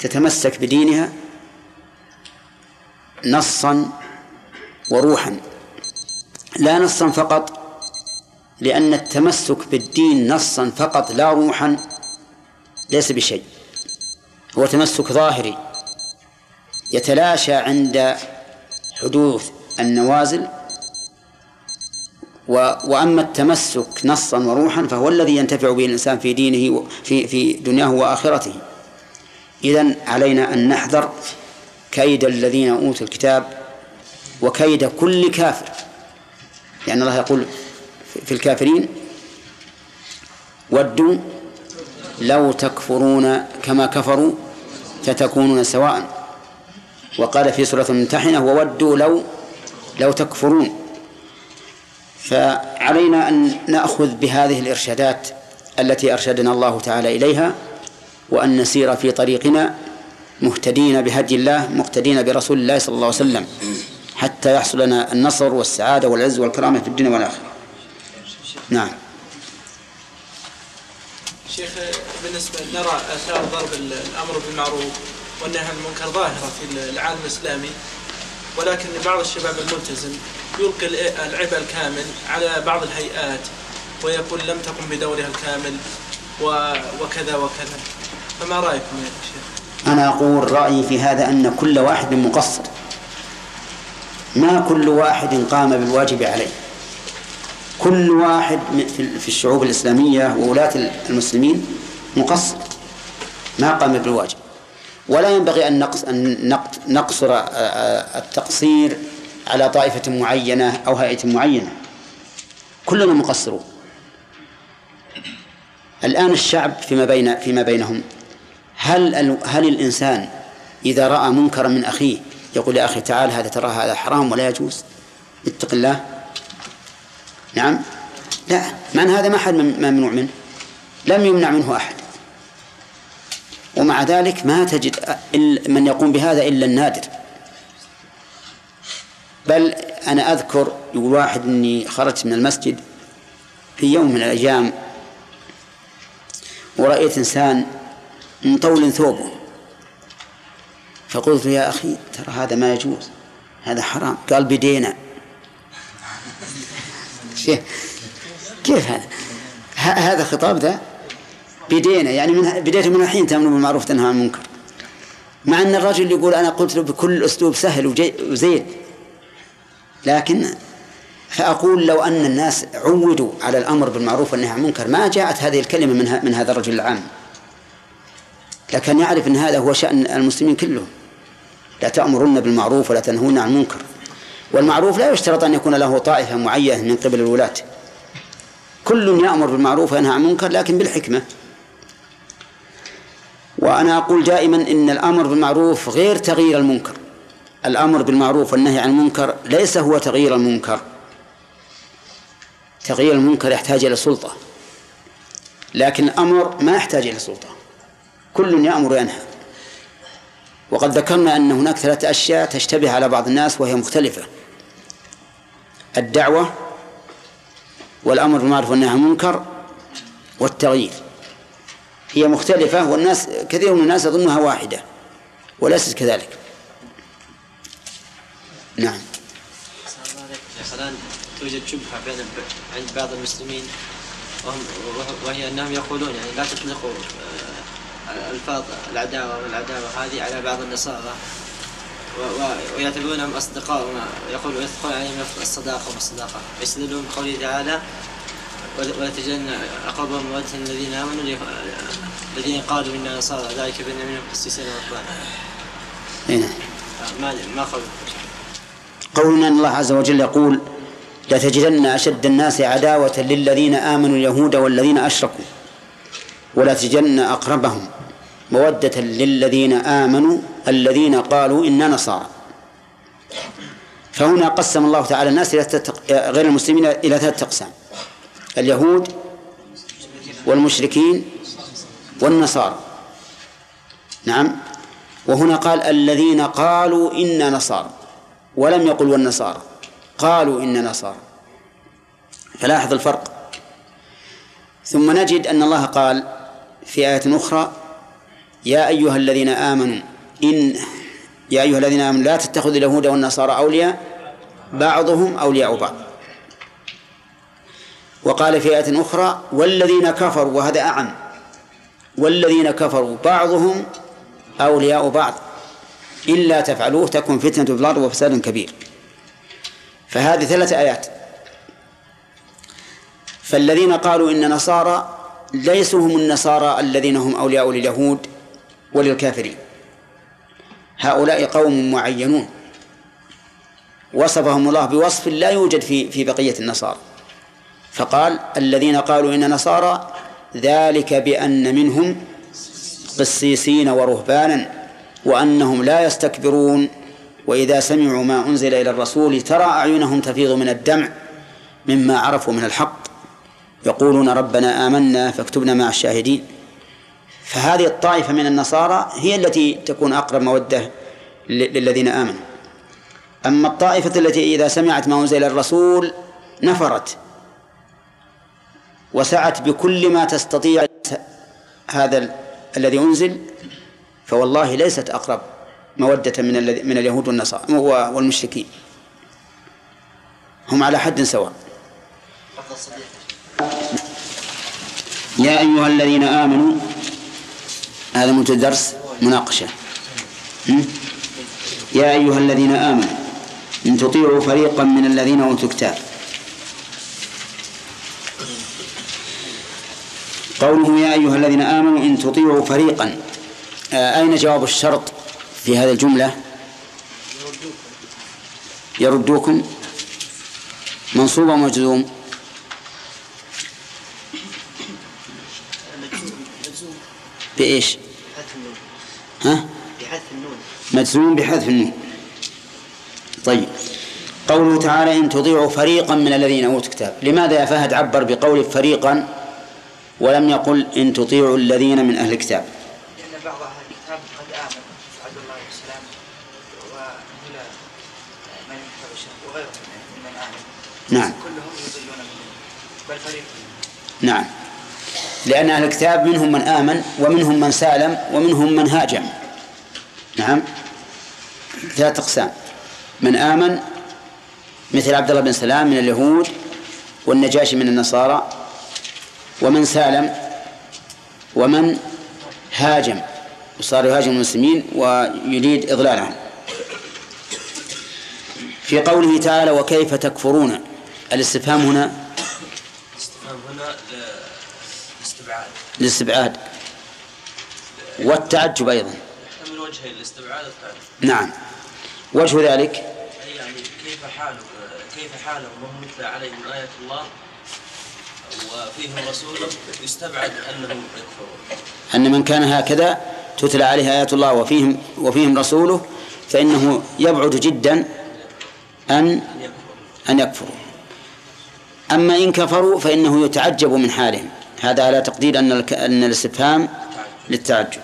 تتمسك بدينها نصا وروحا. لا نصا فقط لأن التمسك بالدين نصا فقط لا روحا ليس بشيء. هو تمسك ظاهري. يتلاشى عند حدوث النوازل و وأما التمسك نصا وروحا فهو الذي ينتفع به الإنسان في دينه في في دنياه وآخرته. إذا علينا أن نحذر كيد الذين أوتوا الكتاب وكيد كل كافر. لأن الله يقول في الكافرين ودوا لو تكفرون كما كفروا فتكونون سواء. وقال في سورة الممتحنة وودوا لو لو تكفرون. فعلينا أن نأخذ بهذه الإرشادات التي أرشدنا الله تعالى إليها وأن نسير في طريقنا مهتدين بهدي الله مقتدين برسول الله صلى الله عليه وسلم حتى يحصل لنا النصر والسعادة والعز والكرامة في الدنيا والآخرة. نعم. شيخ بالنسبة نرى آثار ضرب الأمر بالمعروف. والنهي عن المنكر ظاهرة في العالم الإسلامي ولكن بعض الشباب الملتزم يلقي العبء الكامل على بعض الهيئات ويقول لم تقم بدورها الكامل وكذا وكذا. فما رأيكم يا شيخ؟ أنا أقول رأيي في هذا أن كل واحد مقصر. ما كل واحد قام بالواجب عليه. كل واحد في الشعوب الإسلامية وولاة المسلمين مقصر. ما قام بالواجب. ولا ينبغي أن نقص أن نق- نقصر آه، آه، التقصير على طائفة معينة أو هيئة معينة. كلنا مقصرون. الآن الشعب فيما بين فيما بينهم هل هل الإنسان إذا رأى منكرا من أخيه يقول يا أخي تعال هذا ترى هذا حرام ولا يجوز؟ اتق الله. نعم؟ لا. من هذا؟ ما حد مم- ممنوع منه. لم يمنع منه أحد. ومع ذلك ما تجد من يقوم بهذا إلا النادر. بل أنا أذكر يقول واحد إني خرجت من المسجد في يوم من الأيام ورأيت إنسان مطول ثوبه. فقلت يا أخي ترى هذا ما يجوز هذا حرام. قال بدينا كيف هذا؟ هذا خطاب ذا؟ بدينا يعني من بديته من الحين تأمر بالمعروف تنهى عن المنكر. مع أن الرجل يقول أنا قلت له بكل أسلوب سهل وزين. لكن فأقول لو أن الناس عودوا على الأمر بالمعروف والنهي عن المنكر ما جاءت هذه الكلمة من, من هذا الرجل العام. لكن يعرف أن هذا هو شأن المسلمين كلهم. لا تأمرن بالمعروف ولا تنهون عن المنكر. والمعروف لا يشترط أن يكون له طائفة معينة من قبل الولاة. كل يأمر بالمعروف وينهى عن المنكر لكن بالحكمة. وأنا أقول دائما إن الأمر بالمعروف غير تغيير المنكر. الأمر بالمعروف والنهي عن المنكر ليس هو تغيير المنكر. تغيير المنكر يحتاج إلى سلطة. لكن الأمر ما يحتاج إلى سلطة. كل يأمر وينهى. وقد ذكرنا أن هناك ثلاثة أشياء تشتبه على بعض الناس وهي مختلفة. الدعوة والأمر بالمعروف والنهي عن المنكر والتغيير. هي مختلفة والناس كثير من الناس يظنها واحدة وليست كذلك. نعم. الآن توجد شبهة بين عند بعض المسلمين وهم وهي أنهم يقولون يعني لا تطلقوا آه، ألفاظ العداوة والعداوة هذه على بعض النصارى. ويعتبرونهم أصدقاء يقول ويدخل عليهم الصداقة والصداقة ويستدلون بقوله تعالى ولا أقربهم مودة الذين آمنوا الذين قالوا إنا نصارى ذلك بأن منهم قسيسين ورهبانا هنا. ما ما قولنا أن الله عز وجل يقول لتجدن أشد الناس عداوة للذين آمنوا اليهود والذين أشركوا ولا تجدن أقربهم مودة للذين آمنوا الذين قالوا إنا نصارى. فهنا قسم الله تعالى الناس إلى غير المسلمين إلى ثلاثة أقسام اليهود والمشركين والنصارى. نعم. وهنا قال الذين قالوا إنا نصارى ولم يقل والنصارى قالوا إن نصارى. فلاحظ الفرق. ثم نجد أن الله قال في آية أخرى يا أيها الذين آمنوا إن يا أيها الذين آمنوا لا تتخذوا اليهود والنصارى أولياء بعضهم أولياء بعض. وقال في آية أخرى والذين كفروا وهذا أعم والذين كفروا بعضهم أولياء بعض. إلا تفعلوه تكن فتنة في الأرض وفساد كبير. فهذه ثلاث آيات. فالذين قالوا إن نصارى ليسوا هم النصارى الذين هم أولياء لليهود وللكافرين. هؤلاء قوم معينون. وصفهم الله بوصف لا يوجد في في بقية النصارى. فقال الذين قالوا إن نصارى ذلك بأن منهم قسيسين ورهبانا وأنهم لا يستكبرون. وإذا سمعوا ما أنزل إلى الرسول ترى أعينهم تفيض من الدمع مما عرفوا من الحق. يقولون ربنا آمنا فاكتبنا مع الشاهدين. فهذه الطائفة من النصارى هي التي تكون أقرب مودة للذين آمنوا. أما الطائفة التي إذا سمعت ما أنزل إلى الرسول نفرت. وسعت بكل ما تستطيع هذا ال- الذي أنزل فوالله ليست أقرب مودة من من اليهود والنصارى والمشركين. هم على حد سواء. يا أيها الذين آمنوا هذا الدرس مناقشة؟ يا أيها الذين آمنوا إن تطيعوا فريقا من الذين أوتوا الكتاب. قوله يا أيها الذين آمنوا إن تطيعوا فريقا. آه، أين جواب الشرط في هذه الجملة؟ يردوكم. منصوب ومجزوم بإيش؟ ها؟ مجزوم بحذف النون. طيب. قوله تعالى إن تطيعوا فريقا من الذين أوتوا الكتاب. لماذا يا فهد عبر بقول فريقا؟ ولم يقل إن تطيعوا الذين من أهل الكتاب. لأن بعض أهل الكتاب قد آمن عبد الله والسلام وهنا من وغيرهم ممن آمن نعم. كلهم يضلون منهم بل فريق نعم. لأن أهل الكتاب منهم من آمن ومنهم من سالم ومنهم من هاجم. نعم. ثلاث أقسام. من آمن مثل عبد الله بن سلام من اليهود والنجاشي من النصارى ومن سالم ومن هاجم وصار يهاجم المسلمين ويريد إضلالهم. في قوله تعالى وكيف تكفرون؟ الاستفهام هنا الاستفهام هنا للاستبعاد للاستبعاد والتعجب أيضا. من وجهين الاستبعاد والتعجب نعم. وجه ذلك يعني كيف حال كيف حالهم؟ وهم مثل عليهم آية الله وفيهم رسوله يستبعد أنهم يكفرون أن من كان هكذا تتلى عليه آيات الله وفيهم وفيهم رسوله فإنه يبعد جدا أن أن يكفروا أما إن كفروا فإنه يتعجب من حالهم. هذا على تقدير الك- أن الاستفهام للتعجب.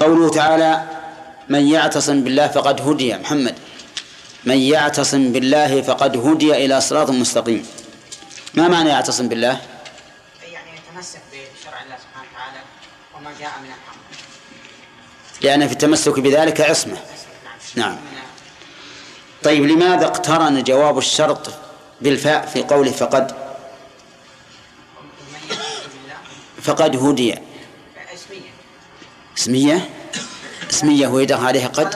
قوله تعالى من يعتصم بالله فقد هدي محمد. من يعتصم بالله فقد هدي إلى صراط مستقيم. ما معنى يعتصم بالله؟ يعني يتمسك بشرع الله سبحانه وتعالى وما جاء من الحق لأن في التمسك بذلك عصمة. نعم. طيب لماذا اقترن جواب الشرط بالفاء في قوله فقد؟ فقد هدي. اسمية. اسمية؟ اسمية ويدخل عليها قد؟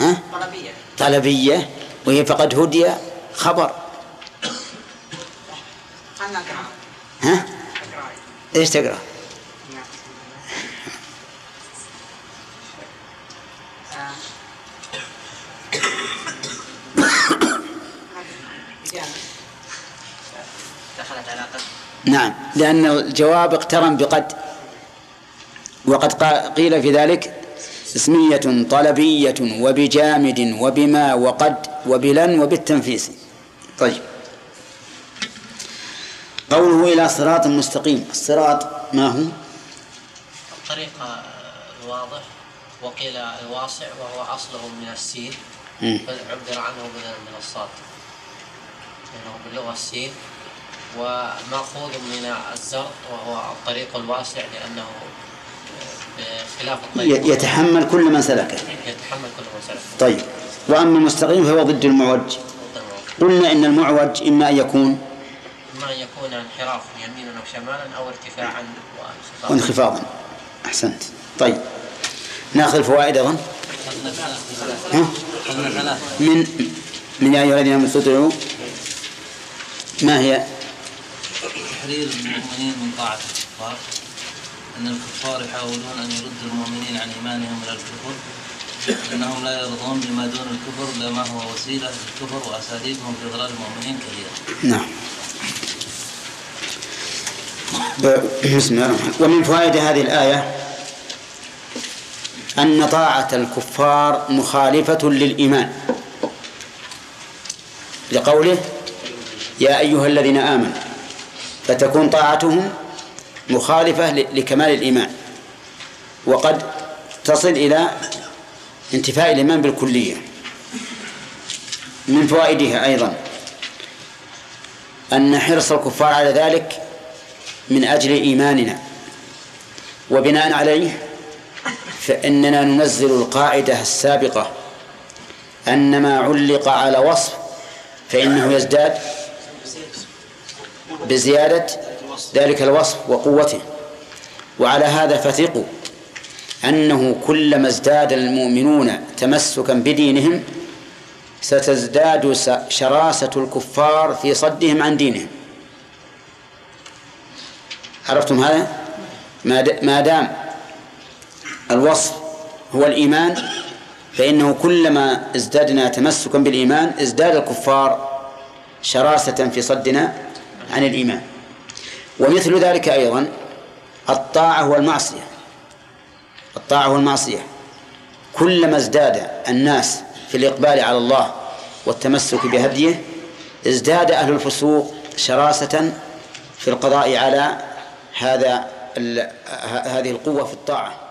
ها؟ طلبية. طلبية. وهي فقد هدي خبر. ها؟ دخلت على قد نعم لأن الجواب اقترن بقد وقد قيل في ذلك اسمية طلبية وبجامد وبما وقد وبلن وبالتنفيس. طيب. قوله إلى صراط مستقيم. الصراط ما هو؟ الطريق الواضح وقيل الواسع وهو أصله من السين. بل عبر عنه بدلا من الصاد. لأنه باللغة السين ومأخوذ من الزرق وهو الطريق الواسع لأنه بخلاف الطريق يتحمل كل من سلكه. يتحمل كل من سلك طيب. وأما المستقيم فهو ضد المعوج. قلنا إن المعوج إما أن يكون إما أن يكون انحراف يمينا أو شمالا أو ارتفاعا وانخفاضا. وانخفاضا. أحسنت. طيب. نأخذ الفوائد ها؟ من من يا أيها الذين آمنوا استطيعوا؟ ما هي؟ تحرير المؤمنين من طاعة الكفار. أن الكفار يحاولون أن يردوا المؤمنين عن إيمانهم إلى الكفر. أنهم لا يرضون بما دون الكفر إلا ما هو وسيلة للكفر وأساليبهم في إضلال المؤمنين كثيرة نعم. بسم الله. ومن فوائد هذه الآية أن طاعة الكفار مخالفة للإيمان. لقوله يا أيها الذين آمنوا فتكون طاعتهم مخالفة لكمال الإيمان. وقد تصل إلى انتفاء الإيمان بالكلية. من فوائدها أيضا أن حرص الكفار على ذلك من أجل إيماننا وبناء عليه فإننا ننزل القاعدة السابقة. أن ما علق على وصف فإنه يزداد بزيادة ذلك الوصف وقوته. وعلى هذا فثقوا أنه كلما ازداد المؤمنون تمسكا بدينهم ستزداد شراسة الكفار في صدهم عن دينهم. عرفتم هذا؟ ما دام الوصف هو الإيمان فإنه كلما ازددنا تمسكا بالإيمان ازداد الكفار شراسة في صدنا عن الإيمان. ومثل ذلك أيضا الطاعة والمعصية. الطاعة والمعصية. كلما ازداد الناس في الإقبال على الله والتمسك بهديه ازداد أهل الفسوق شراسة في القضاء على هذا هذه القوة في الطاعة.